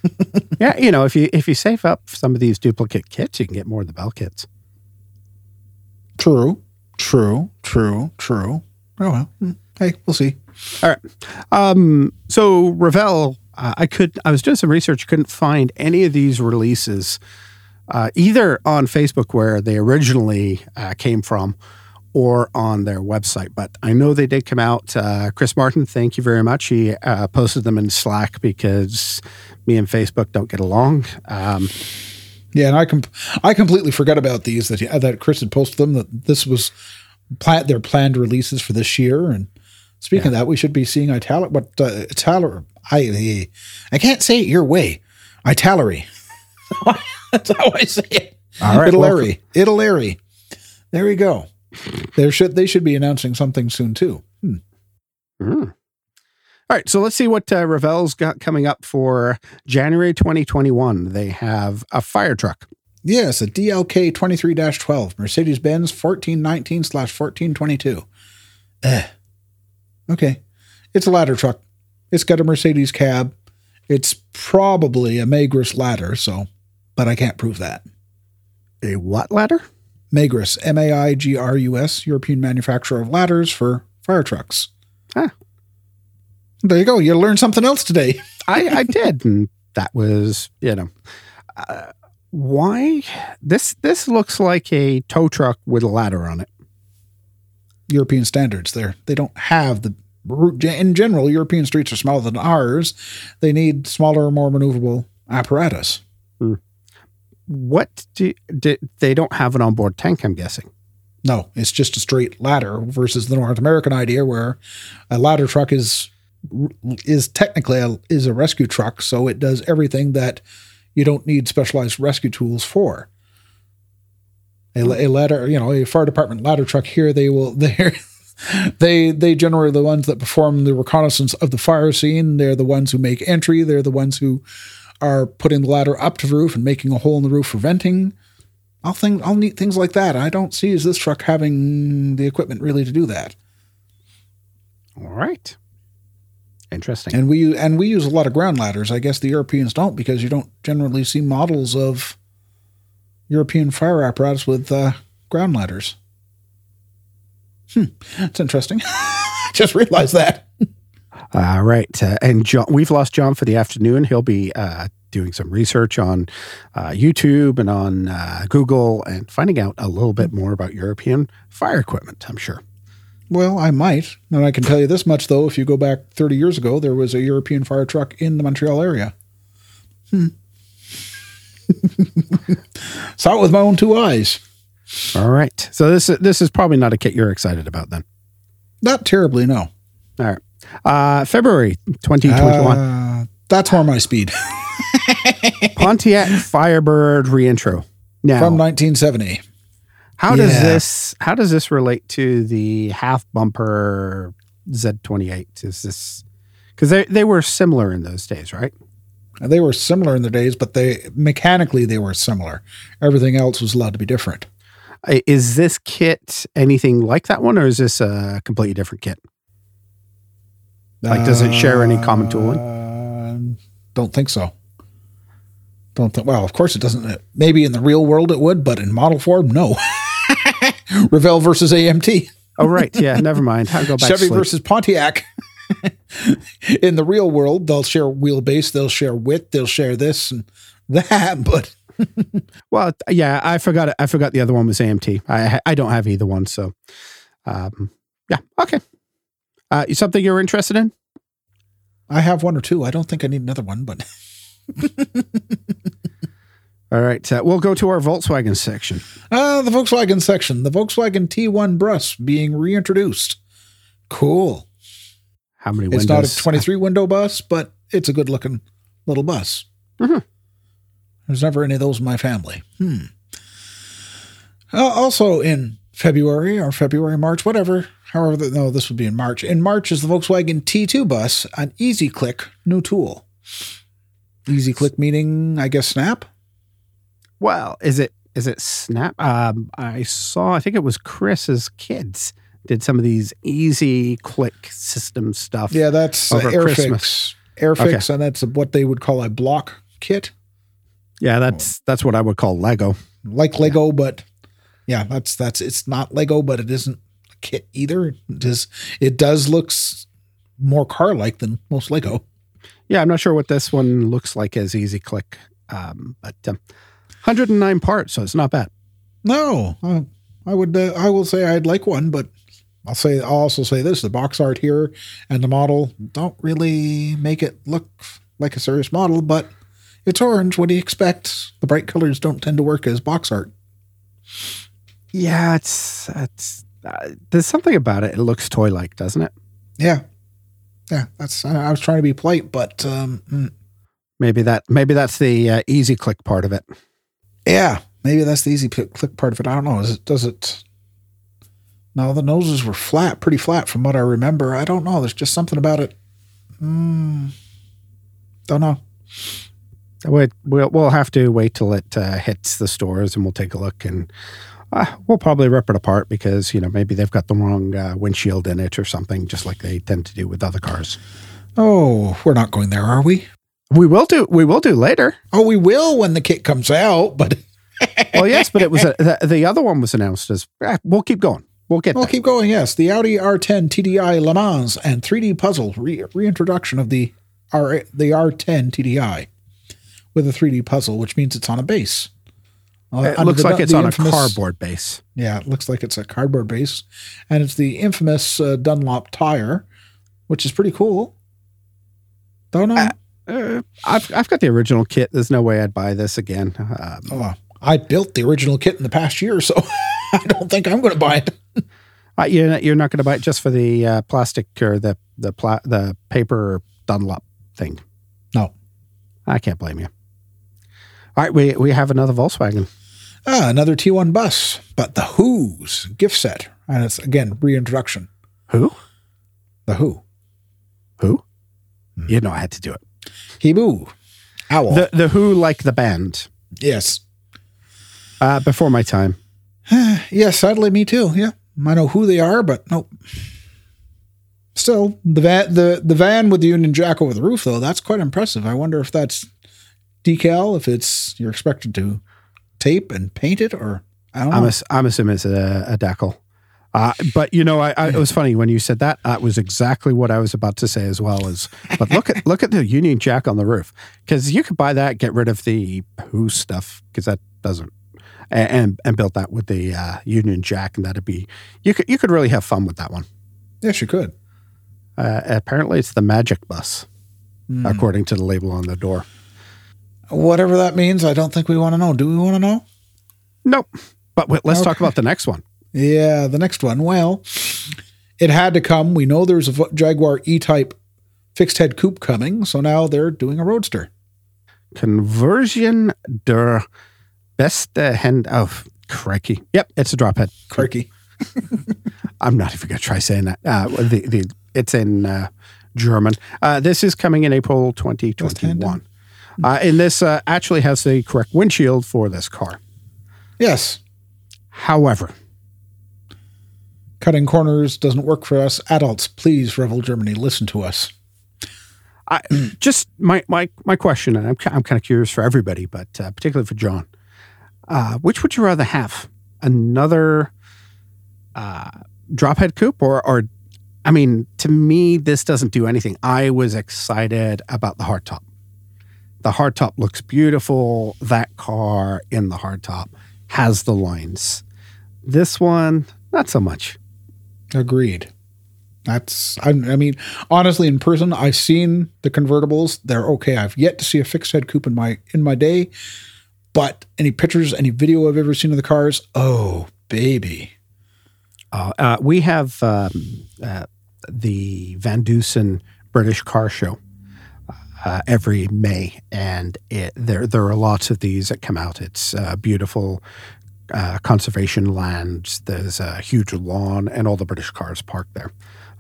yeah, you know, if you if you save up some of these duplicate kits, you can get more of the Belkits. True. True. True. True. Oh well. Hmm. Hey, we'll see. All right. Um, so Revell, uh, I could I was doing some research, couldn't find any of these releases uh, either on Facebook where they originally uh, came from or on their website. But I know they did come out. Uh, Chris Martin, thank you very much. He uh, posted them in Slack because me and Facebook don't get along. Um, Yeah, and I com- I completely forgot about these that he, that Chris had posted them that this was plan- their planned releases for this year. And speaking of that, we should be seeing Italic. What uh, Italer? I I can't say it your way. Italary. That's how I say it. All right, Italeri. Italeri. There we go. There should they should be announcing something soon too. Hmm. Mm. All right, so let's see what uh, Revell's got coming up for January 2021. They have a fire truck. Yes, a DLK 23 12, Mercedes Benz 1419 slash 1422. Eh. Okay. It's a ladder truck. It's got a Mercedes cab. It's probably a Magirus ladder, so, but I can't prove that. A what ladder? Magirus, M A I G R U S, European manufacturer of ladders for fire trucks. Ah. There you go. You learned something else today. I, I did, and that was you know uh, why this this looks like a tow truck with a ladder on it. European standards there. They don't have the in general European streets are smaller than ours. They need smaller, more maneuverable apparatus. What do, do they don't have an onboard tank? I'm guessing. No, it's just a straight ladder versus the North American idea where a ladder truck is is technically a, is a rescue truck, so it does everything that you don't need specialized rescue tools for. A, a ladder, you know, a fire department ladder truck here, they will they they they generally are the ones that perform the reconnaissance of the fire scene. They're the ones who make entry. They're the ones who are putting the ladder up to the roof and making a hole in the roof for venting. I'll think I'll need things like that. I don't see as this truck having the equipment really to do that. All right. Interesting. And we and we use a lot of ground ladders. I guess the Europeans don't because you don't generally see models of European fire apparatus with uh, ground ladders. Hmm, that's interesting. Just realized that. All right. Uh, and John, we've lost John for the afternoon. He'll be uh, doing some research on uh, YouTube and on uh, Google and finding out a little bit more about European fire equipment, I'm sure. Well, I might. And I can tell you this much, though. If you go back 30 years ago, there was a European fire truck in the Montreal area. Hmm. Saw it with my own two eyes. All right. So this this is probably not a kit you're excited about then. Not terribly, no. All right. Uh, February 2021. Uh, that's more my speed. Pontiac Firebird reintro. Now, From 1970. how does Yeah. this how does this relate to the half bumper Z28? Is this because they they were similar in those days, right? They were similar in the days, but they mechanically they were similar. Everything else was allowed to be different. Is this kit anything like that one, or is this a completely different kit? Like, does it share any common tooling? Uh, don't think so. Don't think. Well, of course it doesn't. Maybe in the real world it would, but in model form, no. Revell versus AMT, Oh, right. Yeah. never mind. I'll go back. to Chevy versus Pontiac. in the real world, they'll share wheelbase, they'll share width, they'll share this and that, but Well, yeah, I forgot. it. I forgot the other one was AMT. I I don't have either one, so um, yeah, okay. Uh, something you're interested in? I have one or two. I don't think I need another one, but All right, uh, we'll go to our Volkswagen section. uh, the Volkswagen section, the Volkswagen T1 Brus being reintroduced. Cool. How many It's not a 23 window bus, but it's a good looking little bus. Mhm. There's never any of those in my family. Hmm. Uh, also in February or February, March, whatever. However, no, this would be in March. In March is the Volkswagen T2 bus, an Easy Click new tool. Easy Click meaning, I guess, Snap. Well, is it is it Snap? Um, I saw. I think it was Chris's kids did some of these easy click system stuff. Yeah, that's uh, Airfix. Christmas. Airfix, and that's what they would call a block kit. yeah. That's that's what I would call Lego. like Lego, but yeah, that's that's it's not Lego, but it isn't kit either. It does it does looks more car like than most Lego. Yeah, I'm not sure what this one looks like as easy click, um, but um, 109 parts, so it's not bad. No, uh, I would uh, I will say I'd like one, but I'll say I'll also say this: the box art here and the model don't really make it look like a serious model, but it's orange. What do you expect? The bright colors don't tend to work as box art. Yeah, it's it's uh, there's something about it. It looks toy-like, doesn't it? Yeah, yeah. That's I, I was trying to be polite, but um, mm, Maybe that maybe that's the uh, easy click part of it. Yeah, maybe that's the easy click click part of it. I don't know. Is it? Does it? No, the noses were flat, pretty flat from what I remember. I don't know. There's just something about it. Hmm. don't know. We, we'll we'll have to wait till it uh, hits the stores and we'll take a look and uh, we'll probably rip it apart because you know maybe they've got the wrong uh, windshield in it or something, just like they tend to do with other cars. Oh, we're not going there, are we? We will do we will do later. Oh, we will when the kit comes out, but Well, yes, but it was a, the, the other one was announced as. we'll keep going. We'll get we'll there. keep going. Yes, the Audi R10 TDI Le Mans and 3D puzzle re- reintroduction of the R the R10 TDI with a 3D puzzle, which means it's on a base. Uh, It looks the- like it's on infamous- a cardboard base. Yeah, it looks like it's a cardboard base, and it's the infamous uh, Dunlop tire, which is pretty cool. Don't know. Uh, I've I've got the original kit. There's no way I'd buy this again. Um, oh, I built the original kit in the past year, so I don't think I'm going to buy it. uh, you're not, you're not going to buy it just for the uh, plastic or the the pla- the paper Dunlop thing. No. I can't blame you. All right, we we have another Volkswagen. Ah, another T1 bus, but the Who's gift set, and it's again reintroduction. Who? The Who, Who? You know I had to do it. Heboo, Owl. The the Who like the band. yes, Uh, before my time. yes. Sadly, me too. Yeah, I know who they are, but nope. Still, the van, the the van with the Union Jack over the roof, though, that's quite impressive. I wonder if that's decal, if it's you're expected to tape and paint it, or I don't know. I'm ass- I'm assuming it's a, a decal. Uh, but you know, I, I, it was funny when you said that. That was exactly what I was about to say as well. As but look at look at the Union Jack on the roof because you could buy that, get rid of the Who stuff because that doesn't, and and, and build that with the uh, Union Jack, and that'd be you could you could really have fun with that one. yes, you could. Uh, apparently, it's the Magic Bus, Hmm. according to the label on the door. Whatever that means, I don't think we want to know. Do we want to know? Nope. But wait, let's talk about the next one. Yeah, the next one. Well, it had to come. We know there's a Jaguar E-Type fixed head coupe coming, so now they're doing a Roadster. Conversion der beste Hand. Oh, crikey. Yep, it's a drop head. Crikey. I'm not even going to try saying that. Uh, the, the, it's in uh, German. Uh, this is coming in April 2021. Uh, and this uh, actually has the correct windshield for this car. Yes, However, cutting corners doesn't work for us adults. Please, Revell Germany, listen to us. I, just my, my, my question, and I'm, I'm kind of curious for everybody, but uh, particularly for John, uh, which would you rather have? Another uh, drop head coupe or, or, I mean, to me, this doesn't do anything. I was excited about the hardtop. The hardtop looks beautiful. That car in the hardtop has the lines. This one, not so much. Agreed. That's I, I mean, honestly, in person, I've seen the convertibles. They're okay. I've yet to see a fixed head coupe in my in my day, but any pictures, any video I've ever seen of the cars, oh baby, Uh, uh, we have um, uh, the Van Dusen British Car Show uh, every May, and it, there there are lots of these that come out. It's uh, beautiful uh, conservation land. There's a huge lawn, and all the British cars parked there.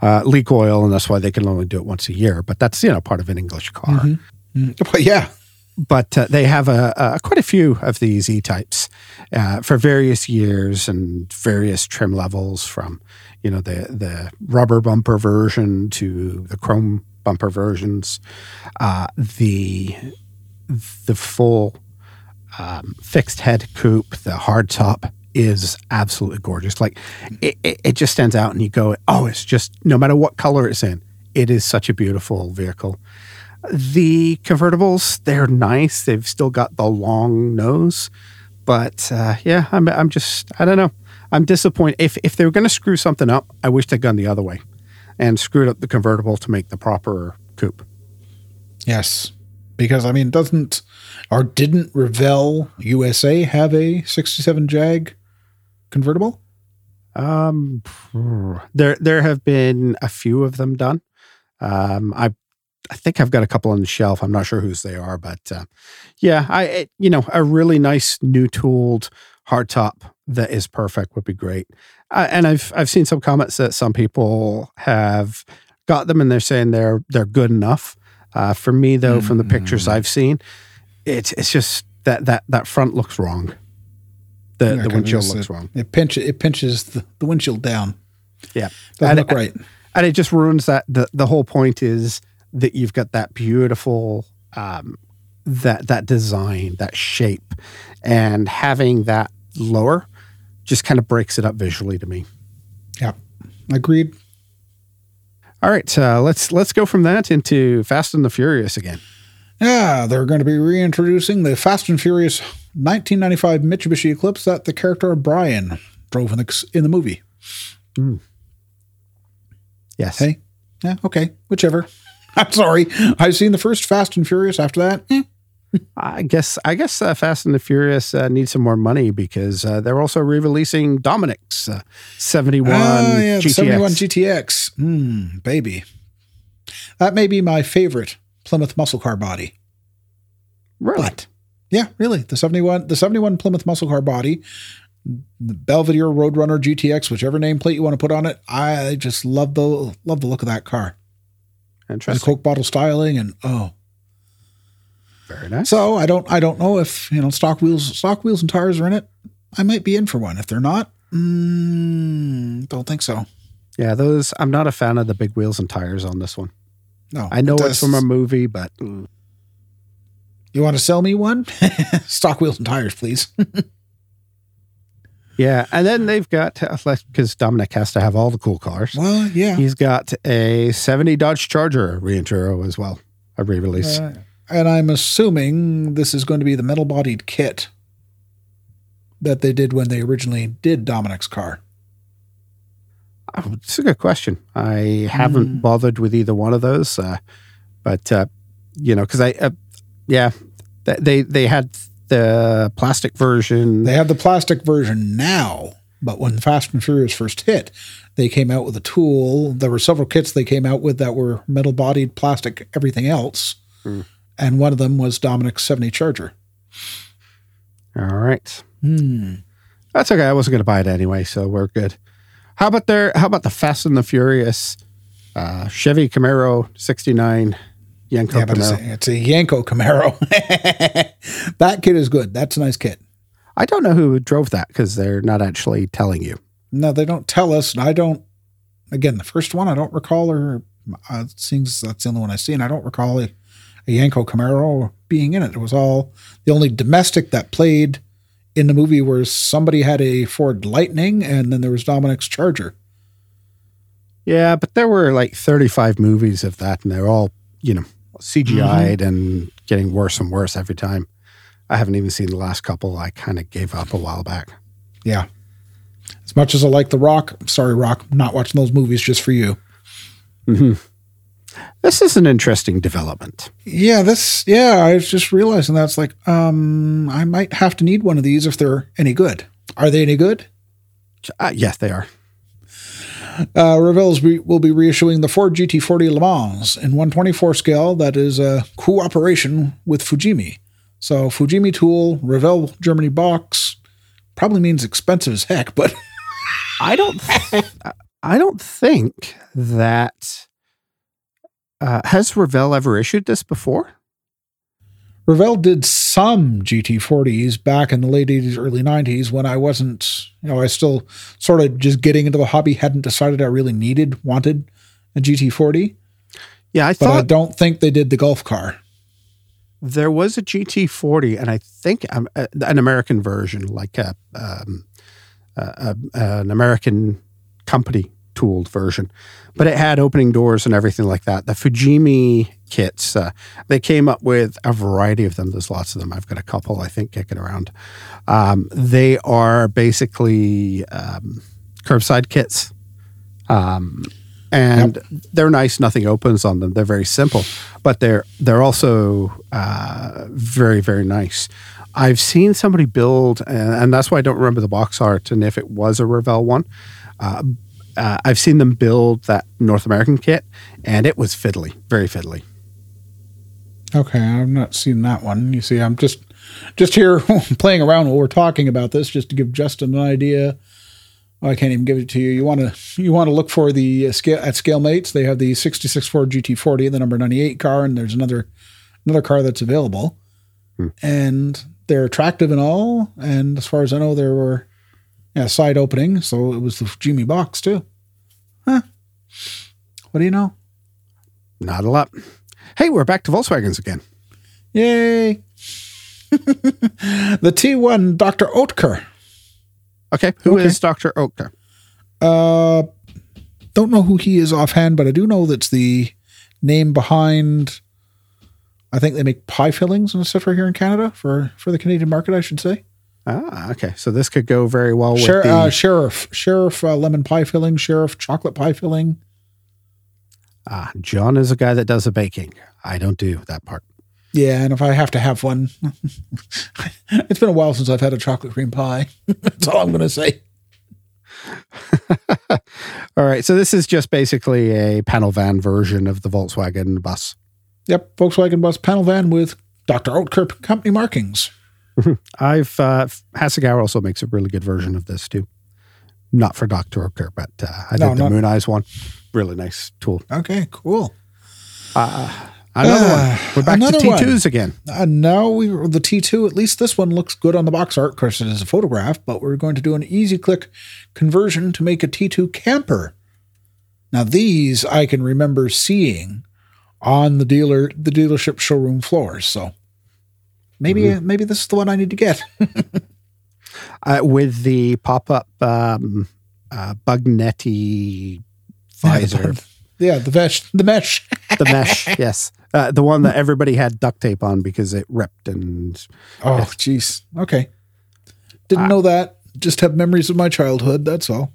Uh, leak oil, and that's why they can only do it once a year. But that's you know part of an English car. but yeah, but uh, they have a, a quite a few of these E types uh, for various years and various trim levels, from you know the the rubber bumper version to the chrome bumper versions, uh, the the full um, fixed head coupe, the hard top is absolutely gorgeous. Like it, it, it just stands out, and you go, oh, it's just no matter what color it's in, it is such a beautiful vehicle. The convertibles, they're nice. They've still got the long nose, but uh, yeah, I'm, I'm just, I don't know. I'm disappointed. If if they were going to screw something up, I wish they'd gone the other way and screwed up the convertible to make the proper coupe. yes, because I mean, doesn't or didn't Revell USA have a '67 Jag convertible? Um, there there have been a few of them done. Um, I I think I've got a couple on the shelf. I'm not sure whose they are, but uh, yeah, I it, you know a really nice new tooled hardtop that is perfect would be great. Uh, and I've I've seen some comments that some people have got them and they're saying they're they're good enough. Uh, for me though, from the pictures I've seen, it's it's just that that that front looks wrong. The the windshield looks wrong. It pinch it pinches the, the windshield down. Yeah. Doesn't And- look right. and it just ruins that the, the whole point is that you've got that beautiful um, that that design that shape and having that lower just kind of breaks it up visually to me Yeah, agreed. all right uh, let's let's go from that into fast and the furious again Yeah, they're going to be reintroducing the Fast and Furious 1995 Mitsubishi Eclipse that the character of Brian drove in the in the movie. yes Hey, yeah, okay, whichever. I'm sorry. I've seen the first Fast and Furious. After that, eh, i guess i guess uh, fast and the furious uh, need some more money because uh, they're also re-releasing dominic's uh, 71 oh, yeah, GTX. 71 GTX. Hmm, baby. That may be my favorite Plymouth muscle car body. really But yeah, really, the 71 the 71 Plymouth muscle car body, the Belvedere Roadrunner GTX, whichever nameplate you want to put on it. I just love the love the look of that car. The interesting Coke bottle styling and oh. Very nice So I don't I don't know if you know stock wheels stock wheels and tires are in it. I might be in for one. If they're not, mm, don't think so. Yeah, those. I'm not a fan of the big wheels and tires on this one. No, I know it it's from a movie, but mm, You want to sell me one? stock wheels and tires, please. yeah. And then they've got because Dominic has to have all the cool cars. well, yeah. He's got a '70 Dodge Charger reintro as well, a re-release. Uh, and I'm assuming this is going to be the metal bodied kit that they did when they originally did Dominic's car. Oh, it's a good question. I haven't bothered with either one of those, uh, but uh, you know, because I, uh, yeah, they they had the plastic version. They have the plastic version now, but when Fast and Furious first hit, they came out with a tool. There were several kits they came out with that were metal bodied, plastic, everything else. Hmm. And one of them was Dominic's 70 Charger. All right. Hmm. That's okay. I wasn't going to buy it anyway, so we're good. How about their? How about the Fast and the Furious uh, Chevy Camaro '69 Yenko Yeah, but it's a, it's a Yanko Camaro. that kit is good. That's a nice kit. I don't know who drove that because they're not actually telling you. No, they don't tell us. And I don't, again, the first one, I don't recall, or uh, seems that's the only one I've seen. I don't recall a, a Yanko Camaro being in it. It was all the only domestic that played in the movie was somebody had a Ford Lightning and then there was Dominic's Charger. Yeah, but there were like 35 movies of that, and they're all you know CGI'd mm-hmm. and getting worse and worse every time. I haven't even seen the last couple. I kind of gave up a while back. Yeah. As much as I like The Rock, sorry, Rock, I'm not watching those movies just for you. Mm-hmm. This is an interesting development. Yeah, this, yeah, I was just realizing that's like, um, I might have to need one of these if they're any good. Are they any good? Uh, yes, they are. Uh, Revell's re- will be reissuing the Ford GT40 Le Mans in 124 scale. That is a cooperation with Fujimi. So Fujimi tool, Revell Germany box, probably means expensive as heck, but I don't. Th- I don't think that uh, has Revell ever issued this before. Revell did some GT40s back in the late 80s, early 90s when I wasn't, you know, I still sort of just getting into the hobby, hadn't decided I really needed, wanted a GT40, Yeah, I but I don't think they did the Gulf car. there was a GT40, and I think um, uh, an American version, like a, um, a, a an American company tooled version, but it had opening doors and everything like that. The Fujimi kits, uh, they came up with a variety of them. There's lots of them. I've got a couple, I think, kicking around. Um, they are basically um, curbside kits. Um, and they're nice. Nothing opens on them. They're very simple, but they're they're also uh, very very nice. I've seen somebody build, and, and that's why I don't remember the box art and if it was a Revell one. Uh, uh, I've seen them build that North American kit, and it was fiddly, very fiddly. Okay, I've not seen that one. You see, I'm just just here playing around while we're talking about this, just to give Justin an idea. Oh, I can't even give it to you. You want to you want to look for the uh, scale at ScaleMates. They have the 66 Ford GT40, the number 98 car, and there's another another car that's available, and they're attractive and all. And as far as I know, there were yeah side opening, so it was the Jimmy box too. Huh? What do you know? Not a lot. Hey, we're back to Volkswagens again. Yay! the T1 Dr. Oetker. Okay, who is Okay. Dr. Oetker? Uh, don't know who he is offhand, but I do know that's the name behind. I think they make pie fillings and stuff right here in Canada for for the Canadian market. I should say. Ah, okay. So this could go very well with Sher- the. uh, Shirriff, Shirriff uh, lemon pie filling, Shirriff chocolate pie filling. ah, John is a guy that does the baking. I don't do that part. Yeah, and if I have to have one, it's been a while since I've had a chocolate cream pie. That's all I'm going to say. All right. So this is just basically a panel van version of the Volkswagen bus. Yep, Volkswagen bus panel van with Dr. Oetker company markings. I've uh, Hasegawa also makes a really good version of this too. Not for Dr. Oetker, but uh, I No, did the not- Mooneyes one. Really nice tool. Okay, cool. Uh, another Uh, one. We're back to another T2s again. Uh, now we the T2. At least this one looks good on the box art. Of course, it is a photograph, but we're going to do an easy click conversion to make a T2 camper. Now these I can remember seeing on the dealer the dealership showroom floors. So maybe maybe this is the one I need to get. Uh, with the pop up um, uh, bug netty visor. yeah, the mesh. The mesh. the mesh, yes. Uh, the one that everybody had duct tape on because it ripped and Oh, jeez. Okay. Didn't know that. Just have memories of my childhood. That's all.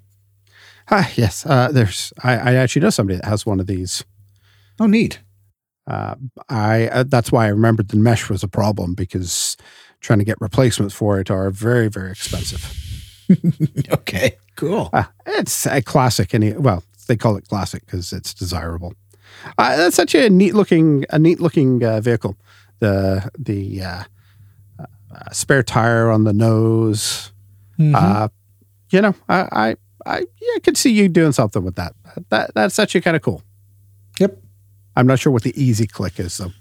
ah, yes. Uh, there's I, I actually know somebody that has one of these. Oh, neat. Uh, I uh, that's why I remembered the mesh was a problem because trying to get replacements for it are very very expensive. okay, cool. Uh, it's a classic. Any well, they call it classic because it's desirable. Uh, that's such a neat looking a neat looking uh, vehicle. The the uh, uh, spare tire on the nose. Mhm. Uh, you know, I I I yeah, I could see you doing something with that. That that's actually kind of cool. Yep. I'm not sure what the easy click is though.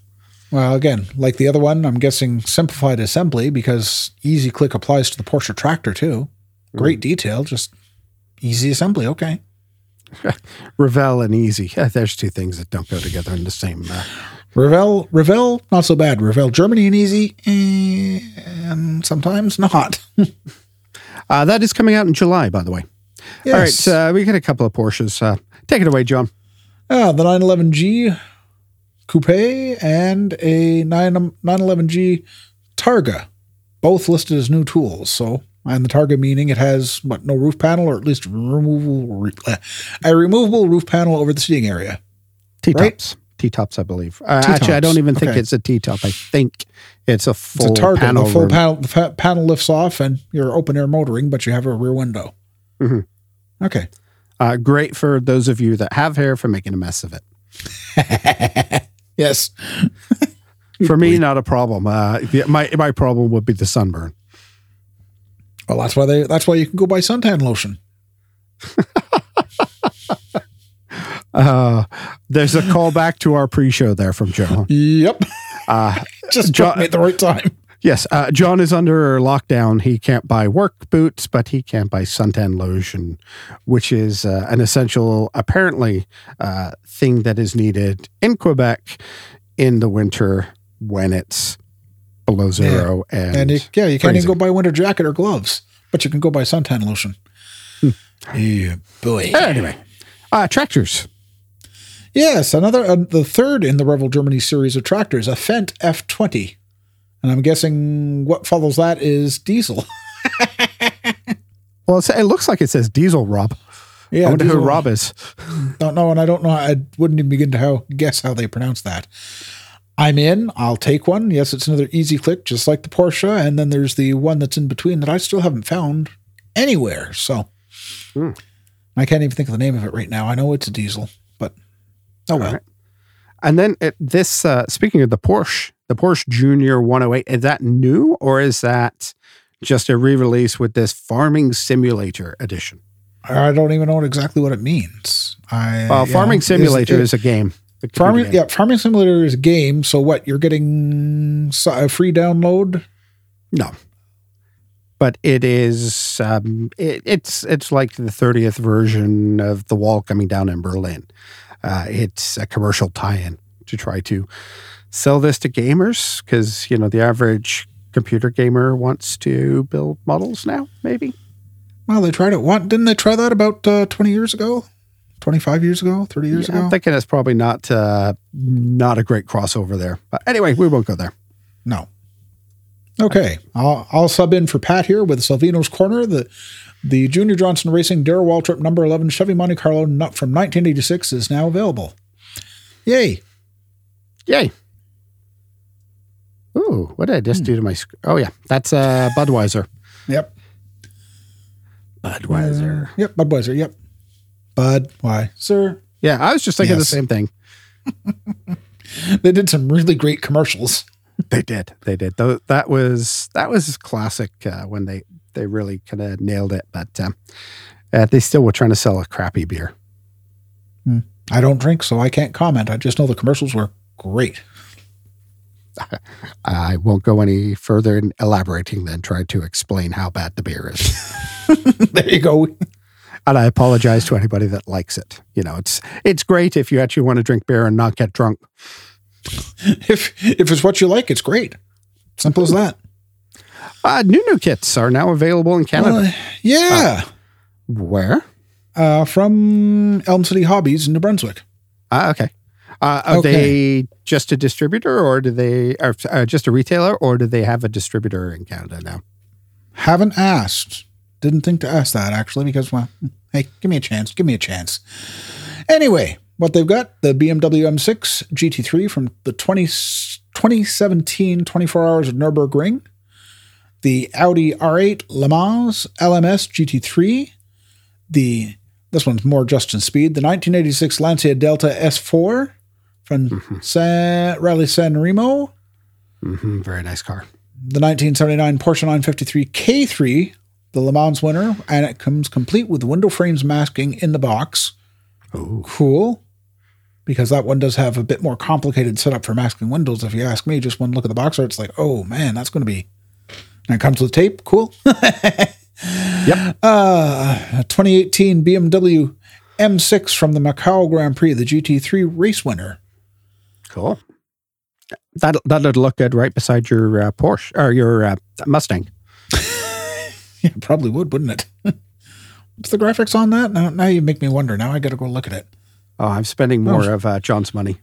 Well, again, like the other one, I'm guessing simplified assembly because easy click applies to the Porsche tractor too. Great detail, just easy assembly. Okay. Revell and easy. Yeah, there's two things that don't go together in the same. Uh, Revell, Revell, not so bad. Revell, Germany and easy, and sometimes not. uh, that is coming out in July, by the way. Yes. All right, uh, we got a couple of Porsches. Uh, take it away, John. Ah, the 911G Coupe and a 9 911G Targa, both listed as new tools. So, and the Targa meaning it has what no roof panel or at least removable a removable roof panel over the seating area. T Right? tops. T tops, I believe. Uh, actually, I don't even think Okay. it's a T top. I think it's a full It's a Targa. panel. the full room. panel, the panel lifts off, and you're open air motoring, but you have a rear window. Mhm. Okay. Uh, great for those of you that have hair for making a mess of it. Yes. For me, not a problem. Uh, my my problem would be the sunburn. Well, that's why they. That's why you can go buy suntan lotion. Uh, there's a callback to our pre-show there from Joe. Yep. Uh, Just Jo- got me at the right time. Yes, uh, John is under lockdown. He can't buy work boots, but he can't buy suntan lotion, which is uh, an essential, apparently, uh, thing that is needed in Quebec in the winter when it's below zero and, And you, yeah, you can't freezing. even go buy a winter jacket or gloves, but you can go buy suntan lotion. yeah, boy. anyway. Uh, tractors. Yes, another uh, the third in the Revell Germany series of tractors, a Fendt F20, and I'm guessing what follows that is diesel. Well, it's, it looks like it says diesel Rob. Yeah, I wonder diesel. who Rob is. Don't know, and I don't know. I wouldn't even begin to how, guess how they pronounce that. I'm in. I'll take one. Yes, it's another easy click, just like the Porsche. And then there's the one that's in between that I still haven't found anywhere. So Hmm. I can't even think of the name of it right now. I know it's a diesel, but oh well. All right. And then it, this, uh, speaking of the Porsche, the Porsche Junior 108, is that new or is that just a re release with this farming simulator edition? I don't even know exactly what it means. I Well, Farming Simulator is, is, a game. a farming. game. Yeah, farming simulator is a game. So what? You're getting a free download. No. But it is, um, it, it's it's like the 30th version of The Wall coming down in Berlin. Uh, it's a commercial tie in to try to sell this to gamers because, you know, the average computer gamer wants to build models now, maybe. Well, they tried it. What didn't they try that about uh, 20 years ago? 25 years ago? 30 years Yeah, ago? I'm thinking it's probably not uh, not a great crossover there. But anyway, we won't go there. No. Okay, I'll, I'll sub in for Pat here with Salvino's Corner. The the Junior Johnson Racing Darrell Waltrip number 11 Chevy Monte Carlo from 1986 is now available. Yay. Yay. Ooh, what did I just do to my screen? Oh, yeah, that's uh, Budweiser. Yep. Budweiser. Yep, Budweiser. Yep. Bud, why? Sir. Yeah, I was just thinking Yes. the same thing. They did some really great commercials. They did. They did. That was that was classic uh, when they they really kind of nailed it. But um, uh, they still were trying to sell a crappy beer. I don't drink, so I can't comment. I just know the commercials were great. I won't go any further in elaborating than try to explain how bad the beer is. there you go. and I apologize to anybody that likes it. You know, it's it's great if you actually want to drink beer and not get drunk. If if it's what you like, it's great. Simple as that. Uh, new new kits are now available in Canada. Uh, yeah. Where? Uh, from Elm City Hobbies in New Brunswick. Ah, okay. Uh, are Okay. they just a distributor, or do they are uh, just a retailer, or do they have a distributor in Canada now? Haven't asked. Didn't think to ask that actually because well, hey, give me a chance. Give me a chance. Anyway, what they've got the BMW M6 GT3 from the 20, 2017 24 Hours of Nürburgring, the Audi R8 Le Mans LMS GT3, the this one's more just in speed, the 1986 Lancia Delta S4 from San, Rally San Remo, hmm Very nice car. the 1979 Porsche 953 K3, the Le Mans winner, and it comes complete with window frames masking in the box. Oh, Cool. Because that one does have a bit more complicated setup for masking windows, if you ask me. Just one look at the box art, it's like, oh man, that's going to be. And it comes with tape. Cool. yep. Uh, 2018 BMW M6 from the Macau Grand Prix, the GT3 race winner. Cool. That that'd look good right beside your uh, Porsche or your uh, Mustang. Yeah, probably would, wouldn't it? What's the graphics on that? Now, now you make me wonder. Now I got to go look at it. Oh, I'm spending more of uh, John's money.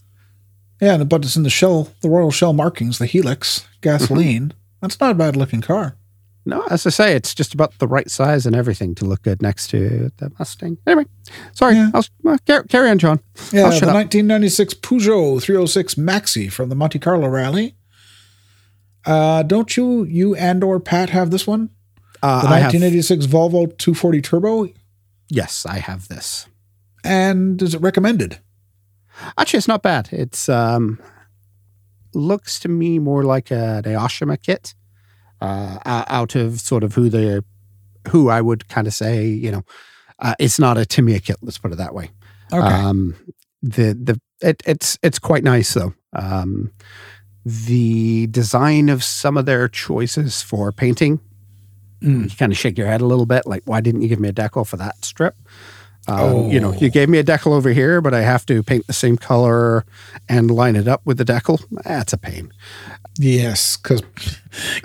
Yeah, but it's in the shell, the Royal Shell markings, the Helix gasoline. That's not a bad looking car. No, as I say, it's just about the right size and everything to look good next to the Mustang. Anyway, sorry. Yeah. I'll, uh, carry, carry on, John. Yeah, the up. 1996 Peugeot 306 Maxi from the Monte Carlo Rally. Uh, don't you, you and or Pat have this one? Uh, The I have, 1986 Volvo 240 Turbo. yes, I have this. And is it recommended? Actually, it's not bad. It's um, looks to me more like a Aoshima kit, uh, out of sort of who the who I would kind of say, you know, uh, it's not a Tamiya kit. Let's put it that way. Okay. Um, the the it, it's it's quite nice though. Um, the design of some of their choices for painting, Mm. you kind of shake your head a little bit, like why didn't you give me a decal for that strip? Um, You know, Oh. you gave me a decal over here, but I have to paint the same color and line it up with the decal. That's a pain. Yes, because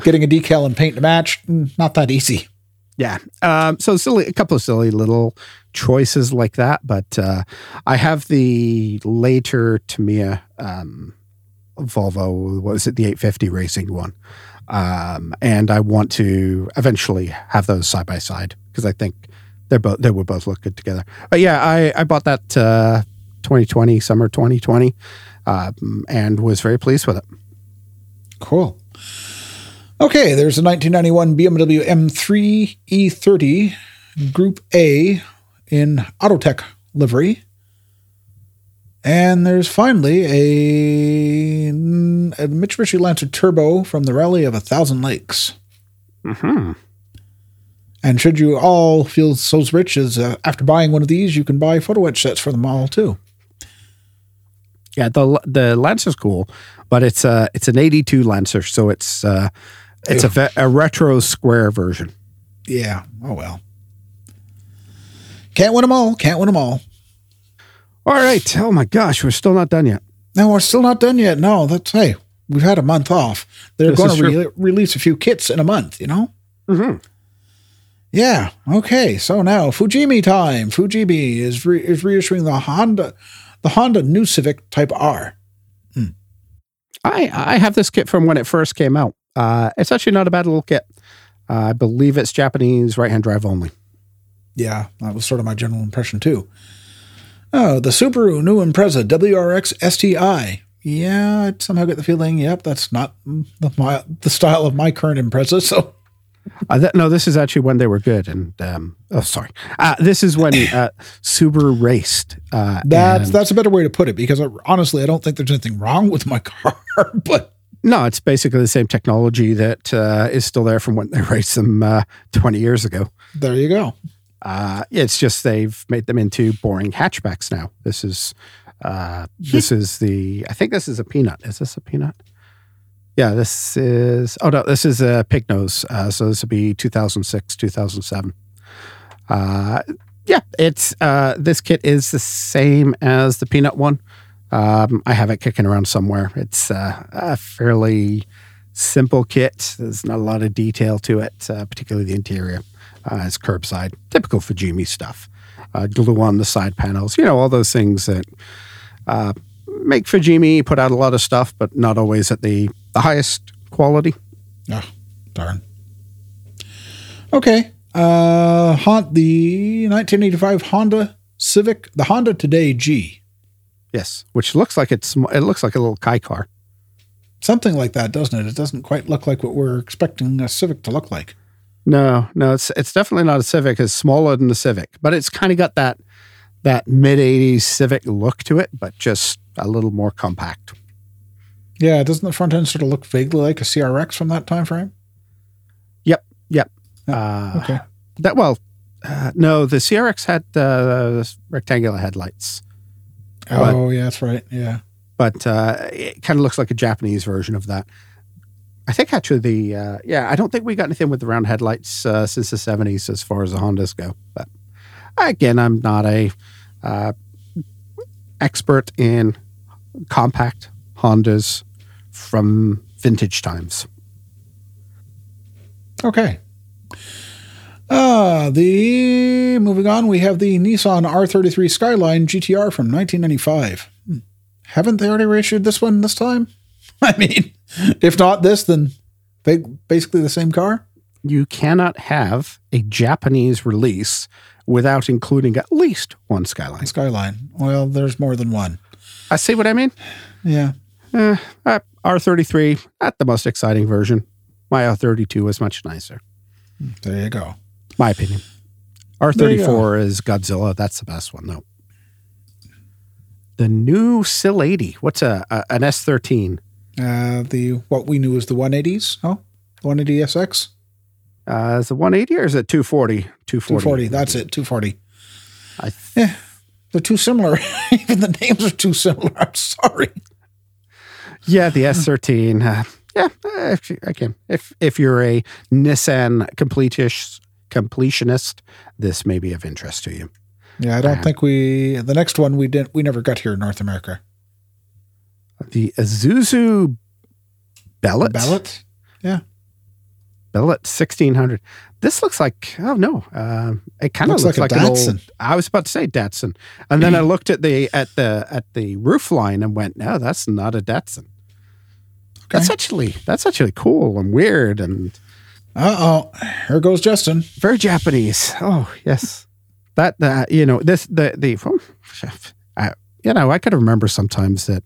getting a decal and paint to match, not that easy. Yeah. Um, so silly, a couple of silly little choices like that, but uh, I have the later Tamiya um, Volvo. What was it? The 850 racing one, um, and I want to eventually have those side by side because I think they're both they would both look good together. But yeah, I I bought that uh, 2020 summer 2020, um, and was very pleased with it. Cool. Okay, there's a 1991 BMW M3 E30 Group A in Autotech livery. And there's finally a, a Mitsubishi Lancer Turbo from the Rally of a Thousand Lakes. hmm And should you all feel so rich as uh, after buying one of these, you can buy photo etch sets for them all too. Yeah, the the Lancer's cool, but it's a it's an '82 Lancer, so it's uh, it's a, ve- a retro square version. Yeah. Oh well. Can't win them all. Can't win them all. All right. Oh my gosh, we're still not done yet. No, we're still not done yet. No, that's hey, we've had a month off. They're going to re- release a few kits in a month. You know. Mm-hmm. Yeah. Okay. So now Fujimi time. Fujimi is re- is reissuing the Honda, the Honda New Civic Type R. I I have this kit from when it first came out. Uh, it's actually not a bad little kit. Uh, I believe it's Japanese right hand drive only. Yeah, that was sort of my general impression too. Oh, the Subaru new Impreza WRX STI. Yeah, I somehow get the feeling, yep, that's not the, my, the style of my current Impreza. So Uh, th- no, this is actually when they were good. And um, oh, sorry, uh, this is when uh, Subaru raced. Uh, that's and- that's a better way to put it because uh, honestly, I don't think there's anything wrong with my car, but No, it's basically the same technology that uh, is still there from when they raced them uh, 20 years ago. there you go. Uh, it's just they've made them into boring hatchbacks now. This is uh, this is the I think this is a peanut. Is this a peanut? Yeah, this is. Oh no, this is a pig nose. Uh, so this would be 2006, 2007. Uh, yeah, it's uh, this kit is the same as the peanut one. Um, I have it kicking around somewhere. It's uh, a fairly simple kit. There's not a lot of detail to it, uh, particularly the interior. Uh, it's curbside, typical Fujimi stuff. Glue on the side panels, you know, all those things that make Fujimi put out a lot of stuff, but not always at the, the highest quality. Oh, darn. Okay. Uh, Hon- the 1985 Honda Civic, the Honda Today G. Yes, which looks like it's it looks like a little kei car. Something like that, doesn't it? It doesn't quite look like what we're expecting a Civic to look like. No, no, it's it's definitely not a Civic. It's smaller than the Civic, but it's kind of got that that mid '80s Civic look to it, but just a little more compact. Yeah, doesn't the front end sort of look vaguely like a CRX from that time frame? Yep, yep. Uh, Okay. That well, uh, no, the CRX had uh, rectangular headlights, Oh, yeah, that's right. Yeah. but uh, it kind of looks like a Japanese version of that. I think actually the uh, yeah, I don't think we got anything with the round headlights uh, since the seventies as far as the Hondas go. But again, I'm not a uh, expert in compact Hondas from vintage times. Okay. Uh, the moving on, we have the Nissan R33 Skyline GTR from 1995. Hmm. Haven't they already reissued this one this time? I mean, if not this, then ba- basically the same car. You cannot have a Japanese release without including at least one Skyline. Skyline. Well, there's more than one. I see what I mean. Yeah. Uh, R33, not the most exciting version. My R32 is much nicer, There you go. my opinion. R34 is Godzilla. That's the best one, though. The new Silvia. What's a, a an S13? Uh, the what we knew as the 180s. Oh, 180 SX. Uh, is it 180 or is it 240? 240. 240. That's it. 240. I Yeah, they're too similar. Even the names are too similar. I'm sorry. Yeah, the S13. Uh, yeah, if you- again, if if you're a Nissan completist, completionist, this may be of interest to you. Yeah, I don't think we. The next one we didn't. We never got here in North America. The Isuzu Bellet. Ballot. Bellet 1600. This looks like oh no, um, it kind of Looks looks, like a like, an old. I was about to say Datsun, and then I looked at the at the at the roof line and went, no, that's not a Datsun. Okay. That's actually that's actually cool and weird and Uh oh. Here goes Justin. very Japanese. Oh yes, that that you know this the the I, you know I could remember sometimes that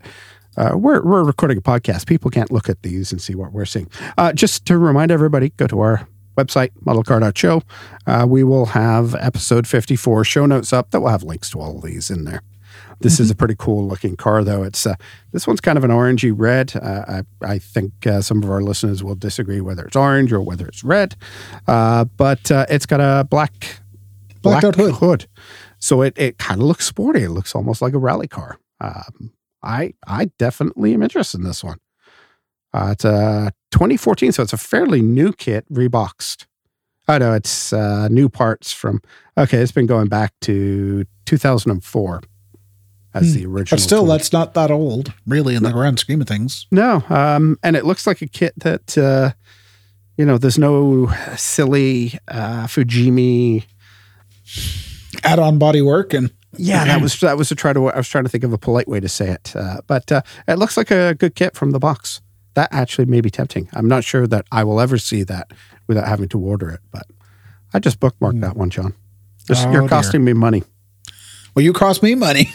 uh, we're we're recording a podcast. People can't look at these and see what we're seeing. Uh, just to remind everybody, go to our website modelcar.show. Uh, we will have episode fifty four show notes up that will have links to all of these in there. This is a pretty cool looking car, though. It's uh, this one's kind of an orangey red. Uh, I, I think uh, some of our listeners will disagree whether it's orange or whether it's red, uh, but uh, it's got a black Blacked out hood. so it, it kind of looks sporty. It looks almost like a rally car. Um, I I definitely am interested in this one. Uh, it's a 2014, so it's a fairly new kit, reboxed. Oh no, it's uh, new parts from. Okay, it's been going back to 2004 as the original. Hmm. But still, tool. that's not that old, really, in the grand scheme of things. No, um, and it looks like a kit that uh, you know. There's no silly uh, Fujimi. Add-on body work and Yeah, that was that was to try to. I was trying to think of a polite way to say it, uh, but uh, it looks like a good kit from the box. That actually may be tempting. I'm not sure that I will ever see that without having to order it, but I just bookmarked that one, John. Just, Oh, you're dear. costing me money. well, you cost me money.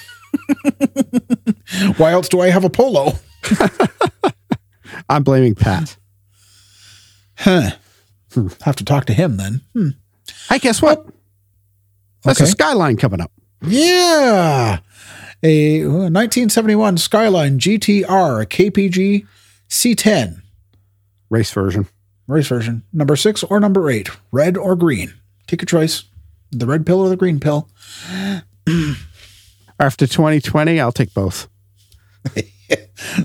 Why else do I have a polo? I'm blaming Pat. Huh. Have to talk to him then. Hmm. Hey, guess what? That's a skyline coming up. Yeah. A uh, 1971 Skyline GTR, a KPG C10 Race version. race version. Number six or number eight, red or green. Take your choice. The red pill or the green pill. After 2020, I'll take both.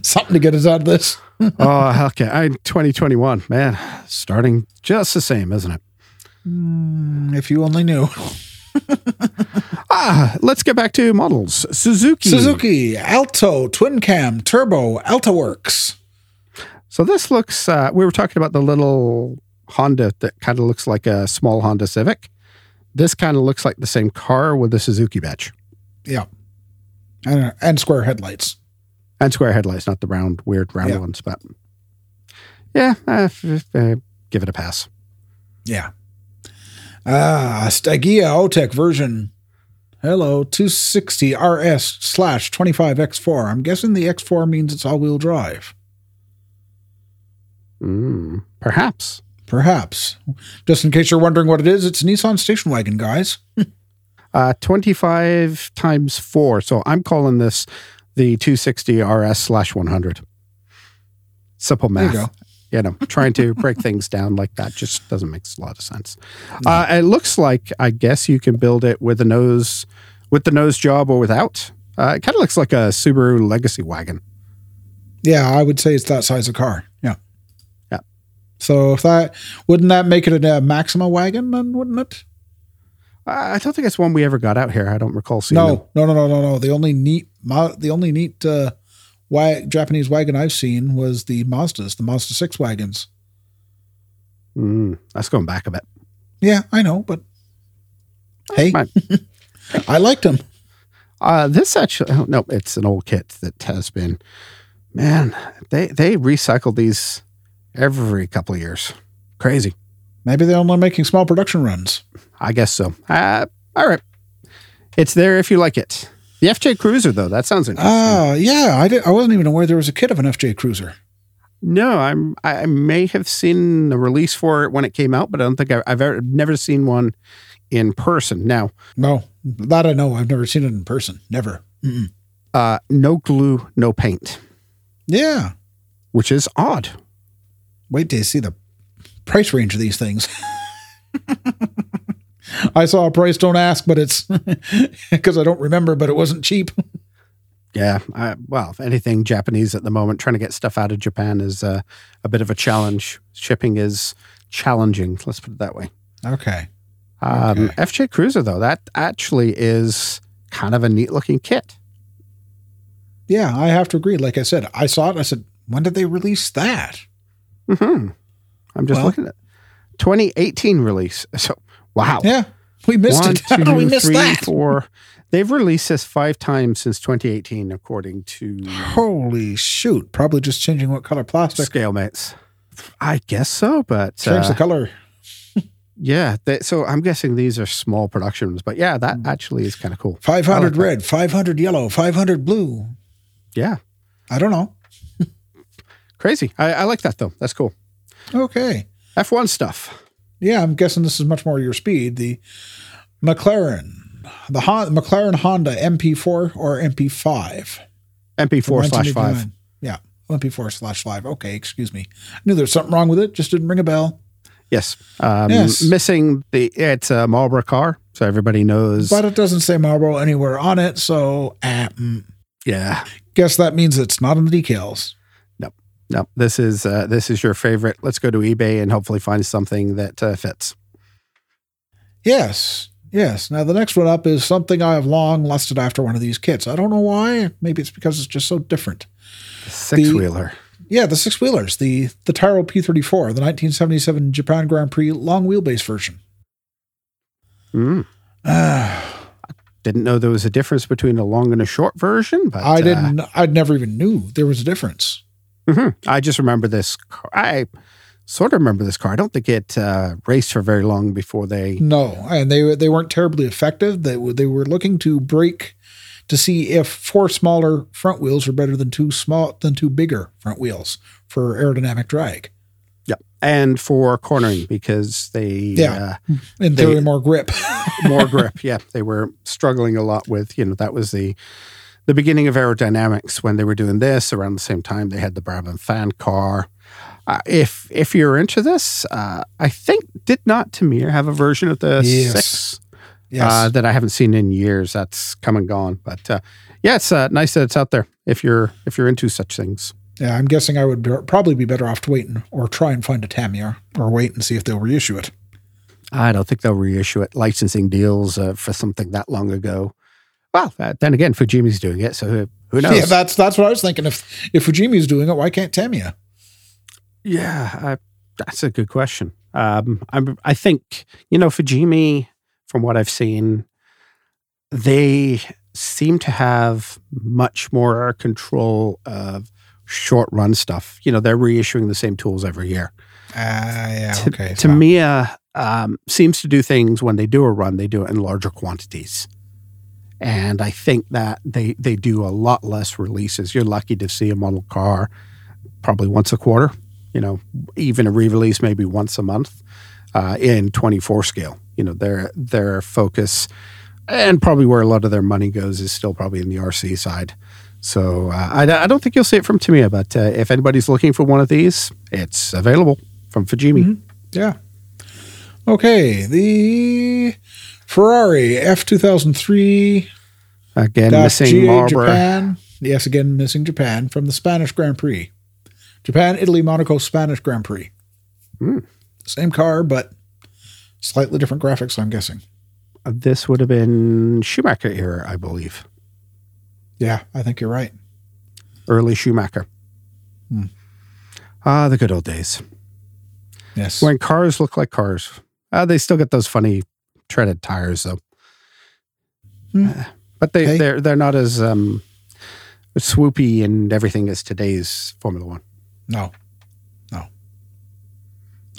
Something to get us out of this. oh, okay. I 2021, man, starting just the same, isn't it? If you only knew. Ah, let's get back to models. Suzuki. Suzuki, Alto, Twin Cam, Turbo, Alto Works. So this looks. Uh, we were talking about the little Honda that kind of looks like a small Honda Civic. This kind of looks like the same car with the Suzuki badge Yeah. And, and square headlights. and square headlights, not the round, weird round Yeah. ones. But yeah, uh, uh, give it a pass. Yeah. Ah, Stagea Autech version Hello, 260 RS slash 25 X4. I'm guessing the X4 means it's all wheel drive. Mm, perhaps. Perhaps. Just in case you're wondering what it is, it's a Nissan station wagon, guys. Uh, 25 times 4. So I'm calling this the 260 RS slash 100. Simple There math. You know, trying to break things down like that just doesn't make a lot of sense. Uh, it looks like, I guess you can build it with a nose, with the nose job or without. Uh, it kind of looks like a Subaru Legacy wagon. Yeah, I would say it's that size of car. Yeah. Yeah. So if that wouldn't that make it a Maxima wagon then, wouldn't it? I don't think it's one we ever got out here. I don't recall seeing. them. No, no, no, no, no, no. The only neat, the only neat uh, wa- Japanese wagon I've seen was the Mazdas, the Mazda six wagons. Mm, that's going back a bit. Yeah, I know, but hey, I liked them. Uh, this actually, oh, no, it's an old kit that has been, man, they, they recycle these every couple of years. Crazy. Maybe they're only making small production runs. I guess so. Uh, all right. It's there if you like it. The FJ Cruiser, though, that sounds interesting. Ah, yeah, I did. I wasn't even aware there was a kit of an FJ Cruiser. no, I'm, I may have seen the release for it when it came out, but I don't think I, I've ever, never seen one in person. Now, No, that I know. I've never seen it in person. Never. Mm-mm. uh, no glue, no paint, Yeah. which is odd. Wait till you see the price range of these things. I saw a price, don't ask, but it's because I don't remember, but it wasn't cheap. Yeah. I, well, anything, Japanese at the moment, trying to get stuff out of Japan is uh, a bit of a challenge. Shipping is challenging. Let's put it that way. Okay. Um, Okay. FJ Cruiser, though, that actually is kind of a neat looking kit. Yeah, I have to agree. Like I said, I saw it. I said, when did they release that? hmm I'm just Well- looking at 2018 release. So, wow. Yeah, we missed One, it. How did we miss three, that? four. They've released this five times since 2018, according to Holy shoot! Probably just changing what color plastic. Scalemates. I guess so, but Change uh, the color. yeah. They, so I'm guessing these are small productions, but yeah, that actually is kind of cool. 500 I like that. red, 500 yellow, 500 blue. Yeah, I don't know. crazy. I, I like that though. That's cool. Okay. F1 stuff. Yeah, I'm guessing this is much more your speed. The McLaren, the Hon- McLaren Honda MP4 or MP5. MP4 slash five. Yeah, MP4 slash five. Okay, excuse me. I knew there's something wrong with it. Just didn't ring a bell. Yes. Um, Yes. Missing the, it's a Marlboro car. So everybody knows. But it doesn't say Marlboro anywhere on it. So, uh, mm, yeah. guess that means it's not in the decals. No, this is, uh, this is your favorite. Let's go to eBay and hopefully find something that uh, fits. Yes. Yes. Now, the next one up is something I have long lusted after one of these kits. I don't know why. Maybe it's because it's just so different. Six wheeler. Yeah, the six wheelers, the the Tyrrell P34, the 1977 Japan Grand Prix long wheelbase version. Mm. Ah, Didn't know there was a difference between a long and a short version, but I uh, didn't. I never even knew there was a difference. Mhm. I just remember this. Car. I sort of remember this car. I don't think it uh, raced for very long before they. No, and they they weren't terribly effective. They were- they were looking to break to see if four smaller front wheels are better than two small than two bigger front wheels for aerodynamic drag. Yeah, and for cornering because they Yeah. uh, In They- theory, more grip. more grip. Yeah, they were struggling a lot with you know that was the the beginning of aerodynamics when they were doing this. Around the same time, they had the Brabham fan car. Uh, if if you're into this, uh, I think did not Tamiya have a version of the Yes. six yes. uh, that I haven't seen in years. That's come and gone, but uh, yeah, it's uh, nice that it's out there. If you're if you're into such things, yeah, I'm guessing I would be, probably be better off to wait and, or try and find a Tamiya or wait and see if they'll reissue it. I don't think they'll reissue it. Licensing deals uh, for something that long ago. Well, uh, then again, Fujimi's doing it, so who, who knows? Yeah, that's that's what I was thinking. If if Fujimi's doing it, why can't Tamiya? Yeah, I, that's a good question. Um, I'm, I think you know Fujimi, from what I've seen, they seem to have much more control of short run stuff. You know, they're reissuing the same tools every year. Ah, yeah, T- okay. Tamiya um, seems to do things when they do a run, they do it in larger quantities. And I think that they, they do a lot less releases. You're lucky to see a model car probably once a quarter, you know, even a re release maybe once a month uh, in 24 scale. You know, their, their focus and probably where a lot of their money goes is still probably in the RC side. So uh, I, I, don't think you'll see it from Tamiya, but uh, if anybody's looking for one of these, it's available from Fujimi. Mm-hmm. Yeah. Okay, the Ferrari F two thousand three. Again, missing Marlboro. Japan. Yes, again missing Japan from the Spanish Grand Prix. Japan, Italy, Monaco, Spanish Grand Prix. Mm. Same car, but slightly different graphics. I'm guessing. This would have been Schumacher era, I believe. Yeah, I think you're right. Early Schumacher. Hmm. Ah, the good old days. Yes. When cars look like cars. Uh, they still get those funny treaded tires, though. Hmm. Uh, but they, they're they're not as um, swoopy and everything as today's Formula One. No, no.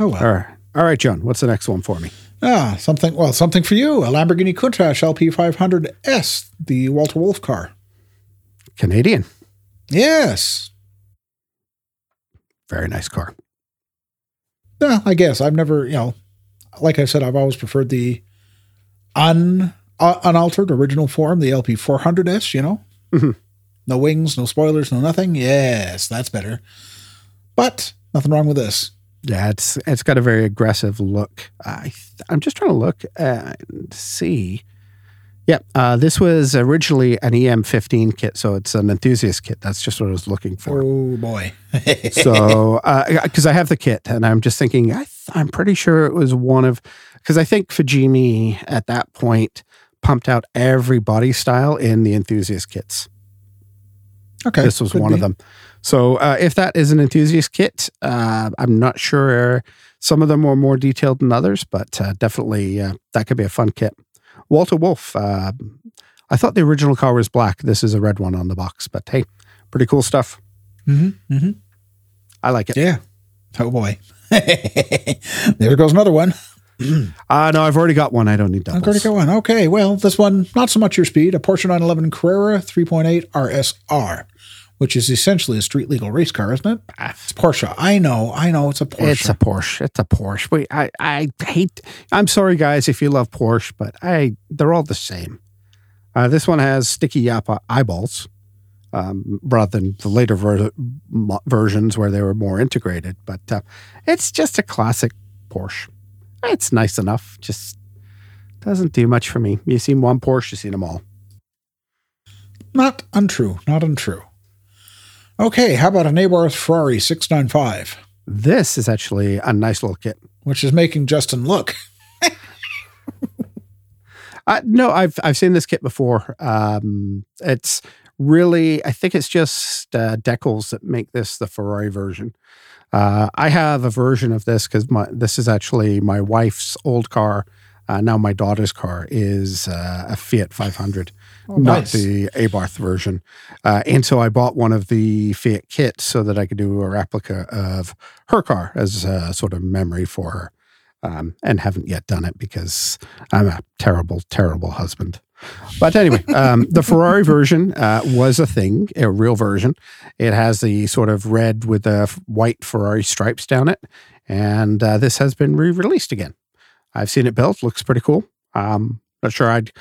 Oh well. All right, all right, John. What's the next one for me? Ah, something. Well, something for you. A Lamborghini Countach LP500S, the Walter Wolf car. Canadian. Yes. Very nice car. Yeah, I guess I've never, you know, like I said, I've always preferred the un uh, unaltered original form, the LP 400S. You know, mm-hmm. no wings, no spoilers, no nothing. Yes, that's better. But nothing wrong with this. Yeah, it's it's got a very aggressive look. I I'm just trying to look and see. Yeah, uh, this was originally an EM15 kit, so it's an enthusiast kit. That's just what I was looking for. Oh boy! so, because uh, I have the kit, and I'm just thinking, I th- I'm pretty sure it was one of, because I think Fujimi at that point pumped out every body style in the enthusiast kits. Okay, this was one be. of them. So, uh, if that is an enthusiast kit, uh, I'm not sure. Some of them were more detailed than others, but uh, definitely uh, that could be a fun kit. Walter Wolf. Uh, I thought the original car was black. This is a red one on the box, but hey, pretty cool stuff. Mm-hmm, mm-hmm. I like it. Yeah. Oh boy. there goes another one. Uh, no, I've already got one. I don't need doubles. I've already got one. Okay. Well, this one, not so much your speed. A Porsche 911 Carrera 3.8 RSR, which is essentially a street legal race car, isn't it? It's Porsche. I know. I know. It's a Porsche. It's a Porsche. It's a Porsche. Wait, I, I hate. I'm sorry, guys, if you love Porsche, but I they're all the same. Uh, this one has sticky eyeballs, um, rather than the later ver- versions where they were more integrated. But uh, it's just a classic Porsche. It's nice enough. Just doesn't do much for me. You seen one Porsche, you seen them all. Not untrue. Not untrue. Okay, how about a Abarth Ferrari 695? This is actually a nice little kit. Which is making Justin look. uh, no, I've I've seen this kit before. Um, it's really, I think it's just uh, decals that make this the Ferrari version. Uh, I have a version of this because this is actually my wife's old car. Uh, now my daughter's car is uh, a Fiat 500 oh, not the Abarth version. Uh, and so I bought one of the Fiat kits so that I could do a replica of her car as a sort of memory for her. Um, and haven't yet done it because I'm a terrible, terrible husband. But anyway, um, the Ferrari version uh, was a thing, a real version. It has the sort of red with the white Ferrari stripes down it. And uh, this has been re released again. I've seen it built, looks pretty cool. Um, not sure I'd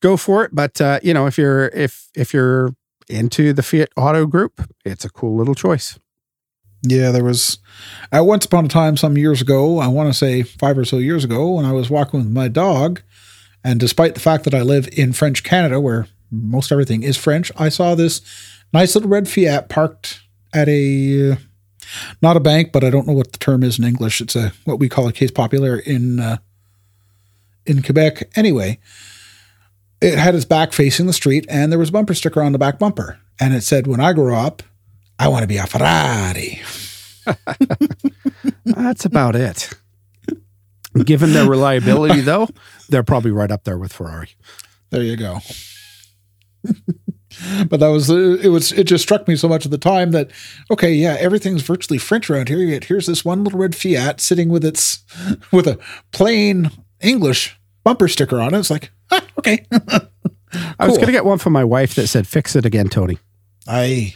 go for it. But uh, you know, if you're if if you're into the Fiat Auto Group, it's a cool little choice. Yeah, there was at once upon a time some years ago, I want to say five or so years ago, when I was walking with my dog, and despite the fact that I live in French Canada, where most everything is French, I saw this nice little red Fiat parked at a not a bank, but I don't know what the term is in English. It's a what we call a caisse populaire in uh, in Quebec. Anyway, it had its back facing the street, and there was a bumper sticker on the back bumper, and it said, "When I grow up, I want to be a Ferrari." That's about it. Given their reliability, though, they're probably right up there with Ferrari. There you go. but that was it was it just struck me so much at the time that okay yeah everything's virtually french around here yet here's this one little red fiat sitting with its with a plain english bumper sticker on it. It's like, ah, okay. I was going to get one for my wife that said, fix it again, Tony. I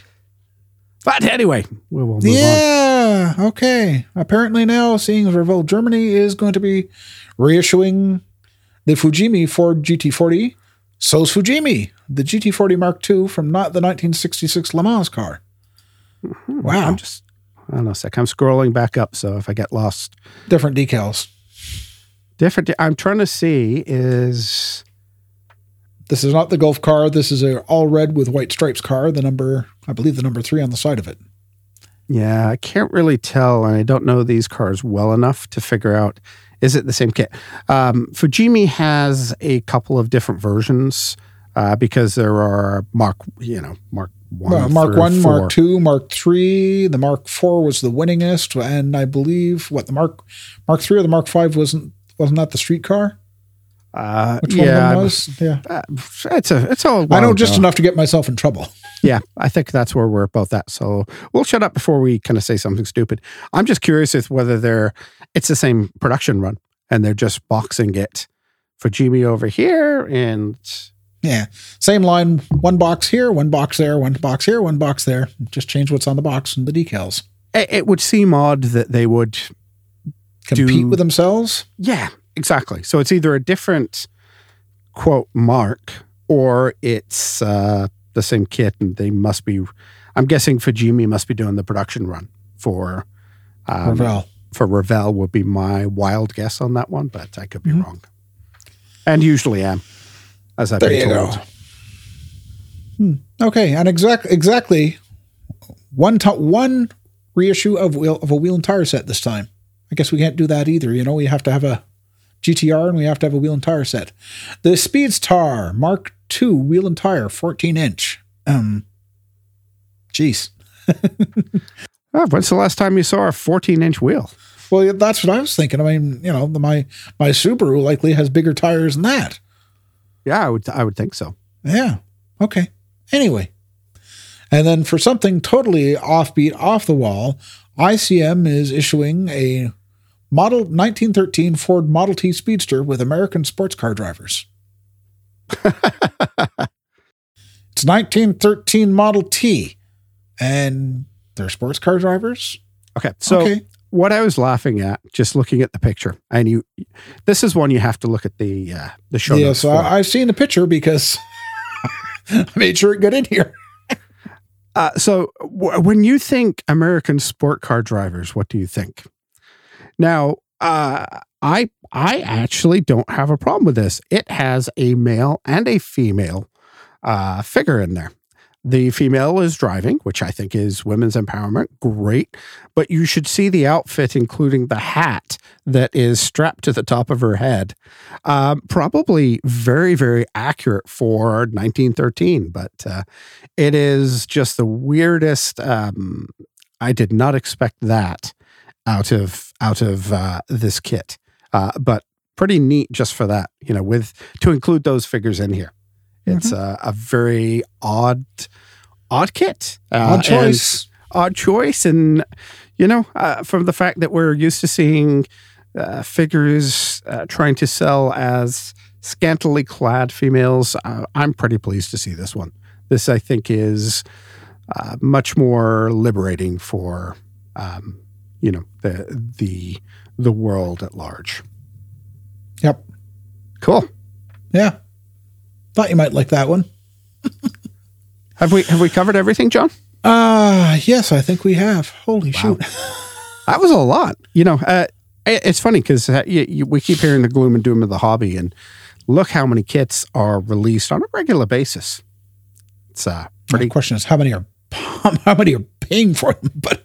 But anyway, we will move on. yeah okay. Apparently now, seeing as Revell Germany is going to be reissuing the Fujimi Ford GT40, so's Fujimi, the GT40 Mark II from not the 1966 Le Mans car. Mm-hmm. Wow, I'm just, I don't know, a sec. I'm scrolling back up. So if I get lost, different decals. different, I'm trying to see is, This is not the Gulf car. This is a all red with white stripes car. The number, I believe, the number three on the side of it. yeah, I can't really tell. And I don't know these cars well enough to figure out, is it the same kit? Um, Fujimi has a couple of different versions uh, because there are Mark, you know, Mark one, Well, Mark One, four. Mark Two, Mark Three. The Mark Four was the winningest, and I believe what the Mark Mark Three or the Mark Five wasn't wasn't that the street car? Uh, Which yeah, of them was? Yeah, uh, it's a, it's all. I know just enough to get myself in trouble. Yeah, I think that's where we're both at. So we'll shut up before we kind of say something stupid. I'm just curious if whether they're it's the same production run and they're just boxing it Fujimi over here and Yeah, same line. One box here, one box there, one box here, one box there. Just change what's on the box and the decals. it, it would seem odd that they would Compete Do- with themselves. yeah, exactly. So it's either a different quote mark or it's uh the same kit and they must be I'm guessing Fujimi must be doing the production run for um, Revell. for Revell would be my wild guess on that one, but I could be Mhm. wrong. And usually am, as I've There been you told. go. Hmm. Okay, and exact exactly one to- one reissue of wheel of a wheel and tire set this time. I guess we can't do that either. You know, we have to have a GTR and we have to have a wheel and tire set. The Speedstar Mark II wheel and tire, fourteen inch. Um, jeez. Oh, when's the last time you saw a 14 inch wheel? Well, that's what I was thinking. I mean, you know, the, my my Subaru likely has bigger tires than that. Yeah, I would. I would think so. Yeah. Okay. Anyway. And then for something totally offbeat, off the wall, ICM is issuing a model 1913 Ford Model T Speedster with American sports car drivers. it's 1913 Model T, and they're sports car drivers. Okay, so okay. what I was laughing at, just looking at the picture, and you, this is one you have to look at the uh, the show Yeah, so. I, I've seen the picture because I made sure it got in here. Uh, so w- when you think American sport car drivers, what do you think? Now, uh, I I actually don't have a problem with this. It has a male and a female uh, figure in there. The female is driving, which I think is women's empowerment. Great. But you should see the outfit, including the hat that is strapped to the top of her head. Um, probably very, very accurate for 1913, but uh, it is just the weirdest. Um, I did not expect that out of out of uh, this kit, uh, but pretty neat just for that. You know, with to include those figures in here. It's a, a very odd, odd kit. Uh, Odd choice. odd choice, and you know, uh, from the fact that we're used to seeing uh, figures uh, trying to sell as scantily clad females, uh, I'm pretty pleased to see this one. This, I think, is uh, much more liberating for um, you know the the the world at large. Yep. Cool. Yeah. Thought you might like that one. Have we have we covered everything, John? Ah, yes, I think we have. Holy shoot. That was a lot. You know, uh, it- it's funny because uh, we keep hearing the gloom and doom of the hobby, and look how many kits are released on a regular basis. It's uh, The pretty. question is how many are how many are paying for them? But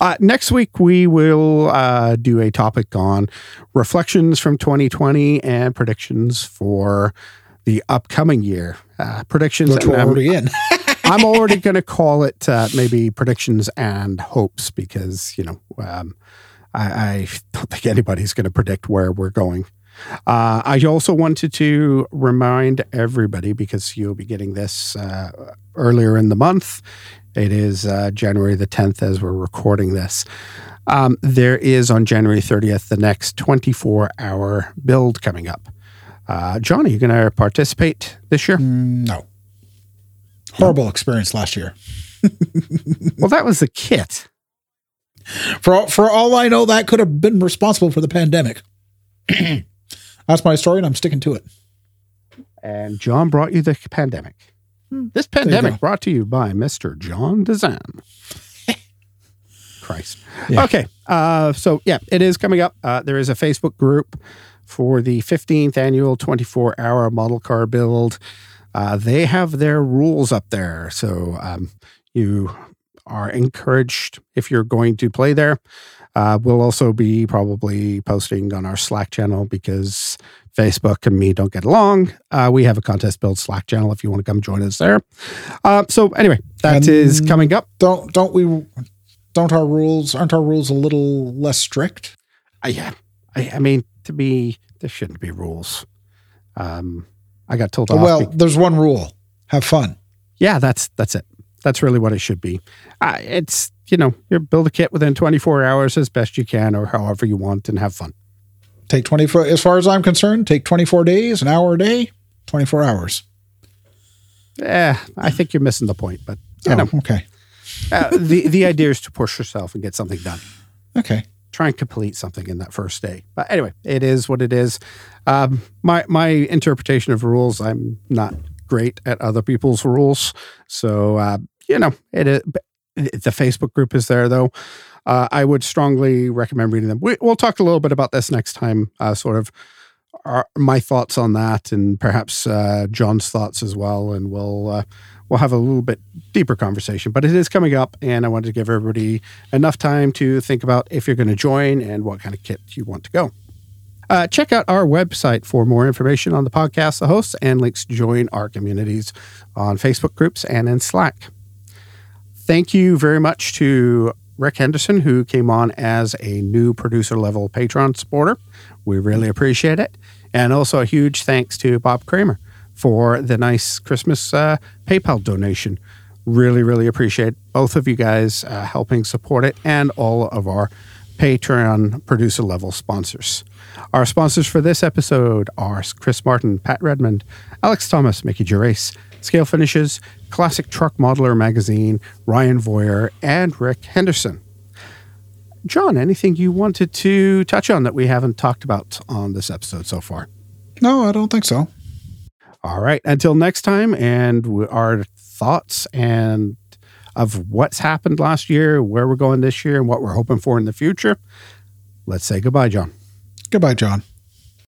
Uh, next week we will uh, do a topic on reflections from 2020 and predictions for the upcoming year. Uh, predictions. which we're I'm- already in. I'm already going to call it uh, maybe predictions and hopes because you know um, I, I don't think anybody's going to predict where we're going. Uh, I also wanted to remind everybody because you'll be getting this uh, earlier in the month. It is uh, January the 10th as we're recording this. Um, there is on January 30th the next 24 hour build coming up. Uh, John, are you going to participate this year? Mm, no. Horrible experience last year. well, that was the kit. For for all I know, that could have been responsible for the pandemic. That's my story, and I'm sticking to it. And John brought you the pandemic. Hmm. This pandemic brought to you by Mr. John Dezan. Christ. Yeah. Okay. Uh, so, yeah, it is coming up. Uh, there is a Facebook group for the 15th annual 24 hour model car build. Uh, they have their rules up there. So, um, you are encouraged if you're going to play there. Uh, we'll also be probably posting on our Slack channel because Facebook and me don't get along. Uh, we have a contest build Slack channel if you want to come join us there. Uh, so anyway, that and is coming up. Don't don't we? Don't our rules aren't our rules a little less strict? Uh, yeah, I, I, mean to be there shouldn't be rules. Um, I got told. Well, there's one rule: have fun. Yeah, that's that's it. That's really what it should be. Uh, it's you know, you build a kit within 24 hours as best you can, or however you want, and have fun. Take 24. As far as I'm concerned, take 24 days, an hour a day, 24 hours. Yeah, I think you're missing the point, but you oh, know, okay. uh, the the idea is to push yourself and get something done. Okay. Try and complete something in that first day. But anyway, it is what it is. Um, my my interpretation of rules, I'm not great at other people's rules, so uh, you know, it is, the Facebook group is there though. Uh, I would strongly recommend reading them. We, will talk a little bit about this next time, uh, sort of our, my thoughts on that, and perhaps uh, John's thoughts as well. And we'll uh, we'll have a little bit deeper conversation. But it is coming up, and I wanted to give everybody enough time to think about if you're going to join and what kind of kit you want to go. Uh, check out our website for more information on the podcast, the hosts, and links to join our communities on Facebook groups and in Slack thank you very much to Rick Henderson, who came on as a new producer level Patreon supporter. We really appreciate it. And also a huge thanks to Bob Kramer for the nice Christmas uh, PayPal donation. Really, really appreciate both of you guys uh, helping support it and all of our Patreon producer level sponsors. Our sponsors for this episode are Chris Martin, Pat Redmond, Alex Thomas, Mickey Gervais, Scale Finishes, Classic Truck Modeler Magazine, Ryan Voyer, and Rick Henderson. John, anything you wanted to touch on that we haven't talked about on this episode so far? No, I don't think so. All right. Until next time, and our thoughts and of what's happened last year, where we're going this year, and what we're hoping for in the future. Let's say goodbye, John. Goodbye, John.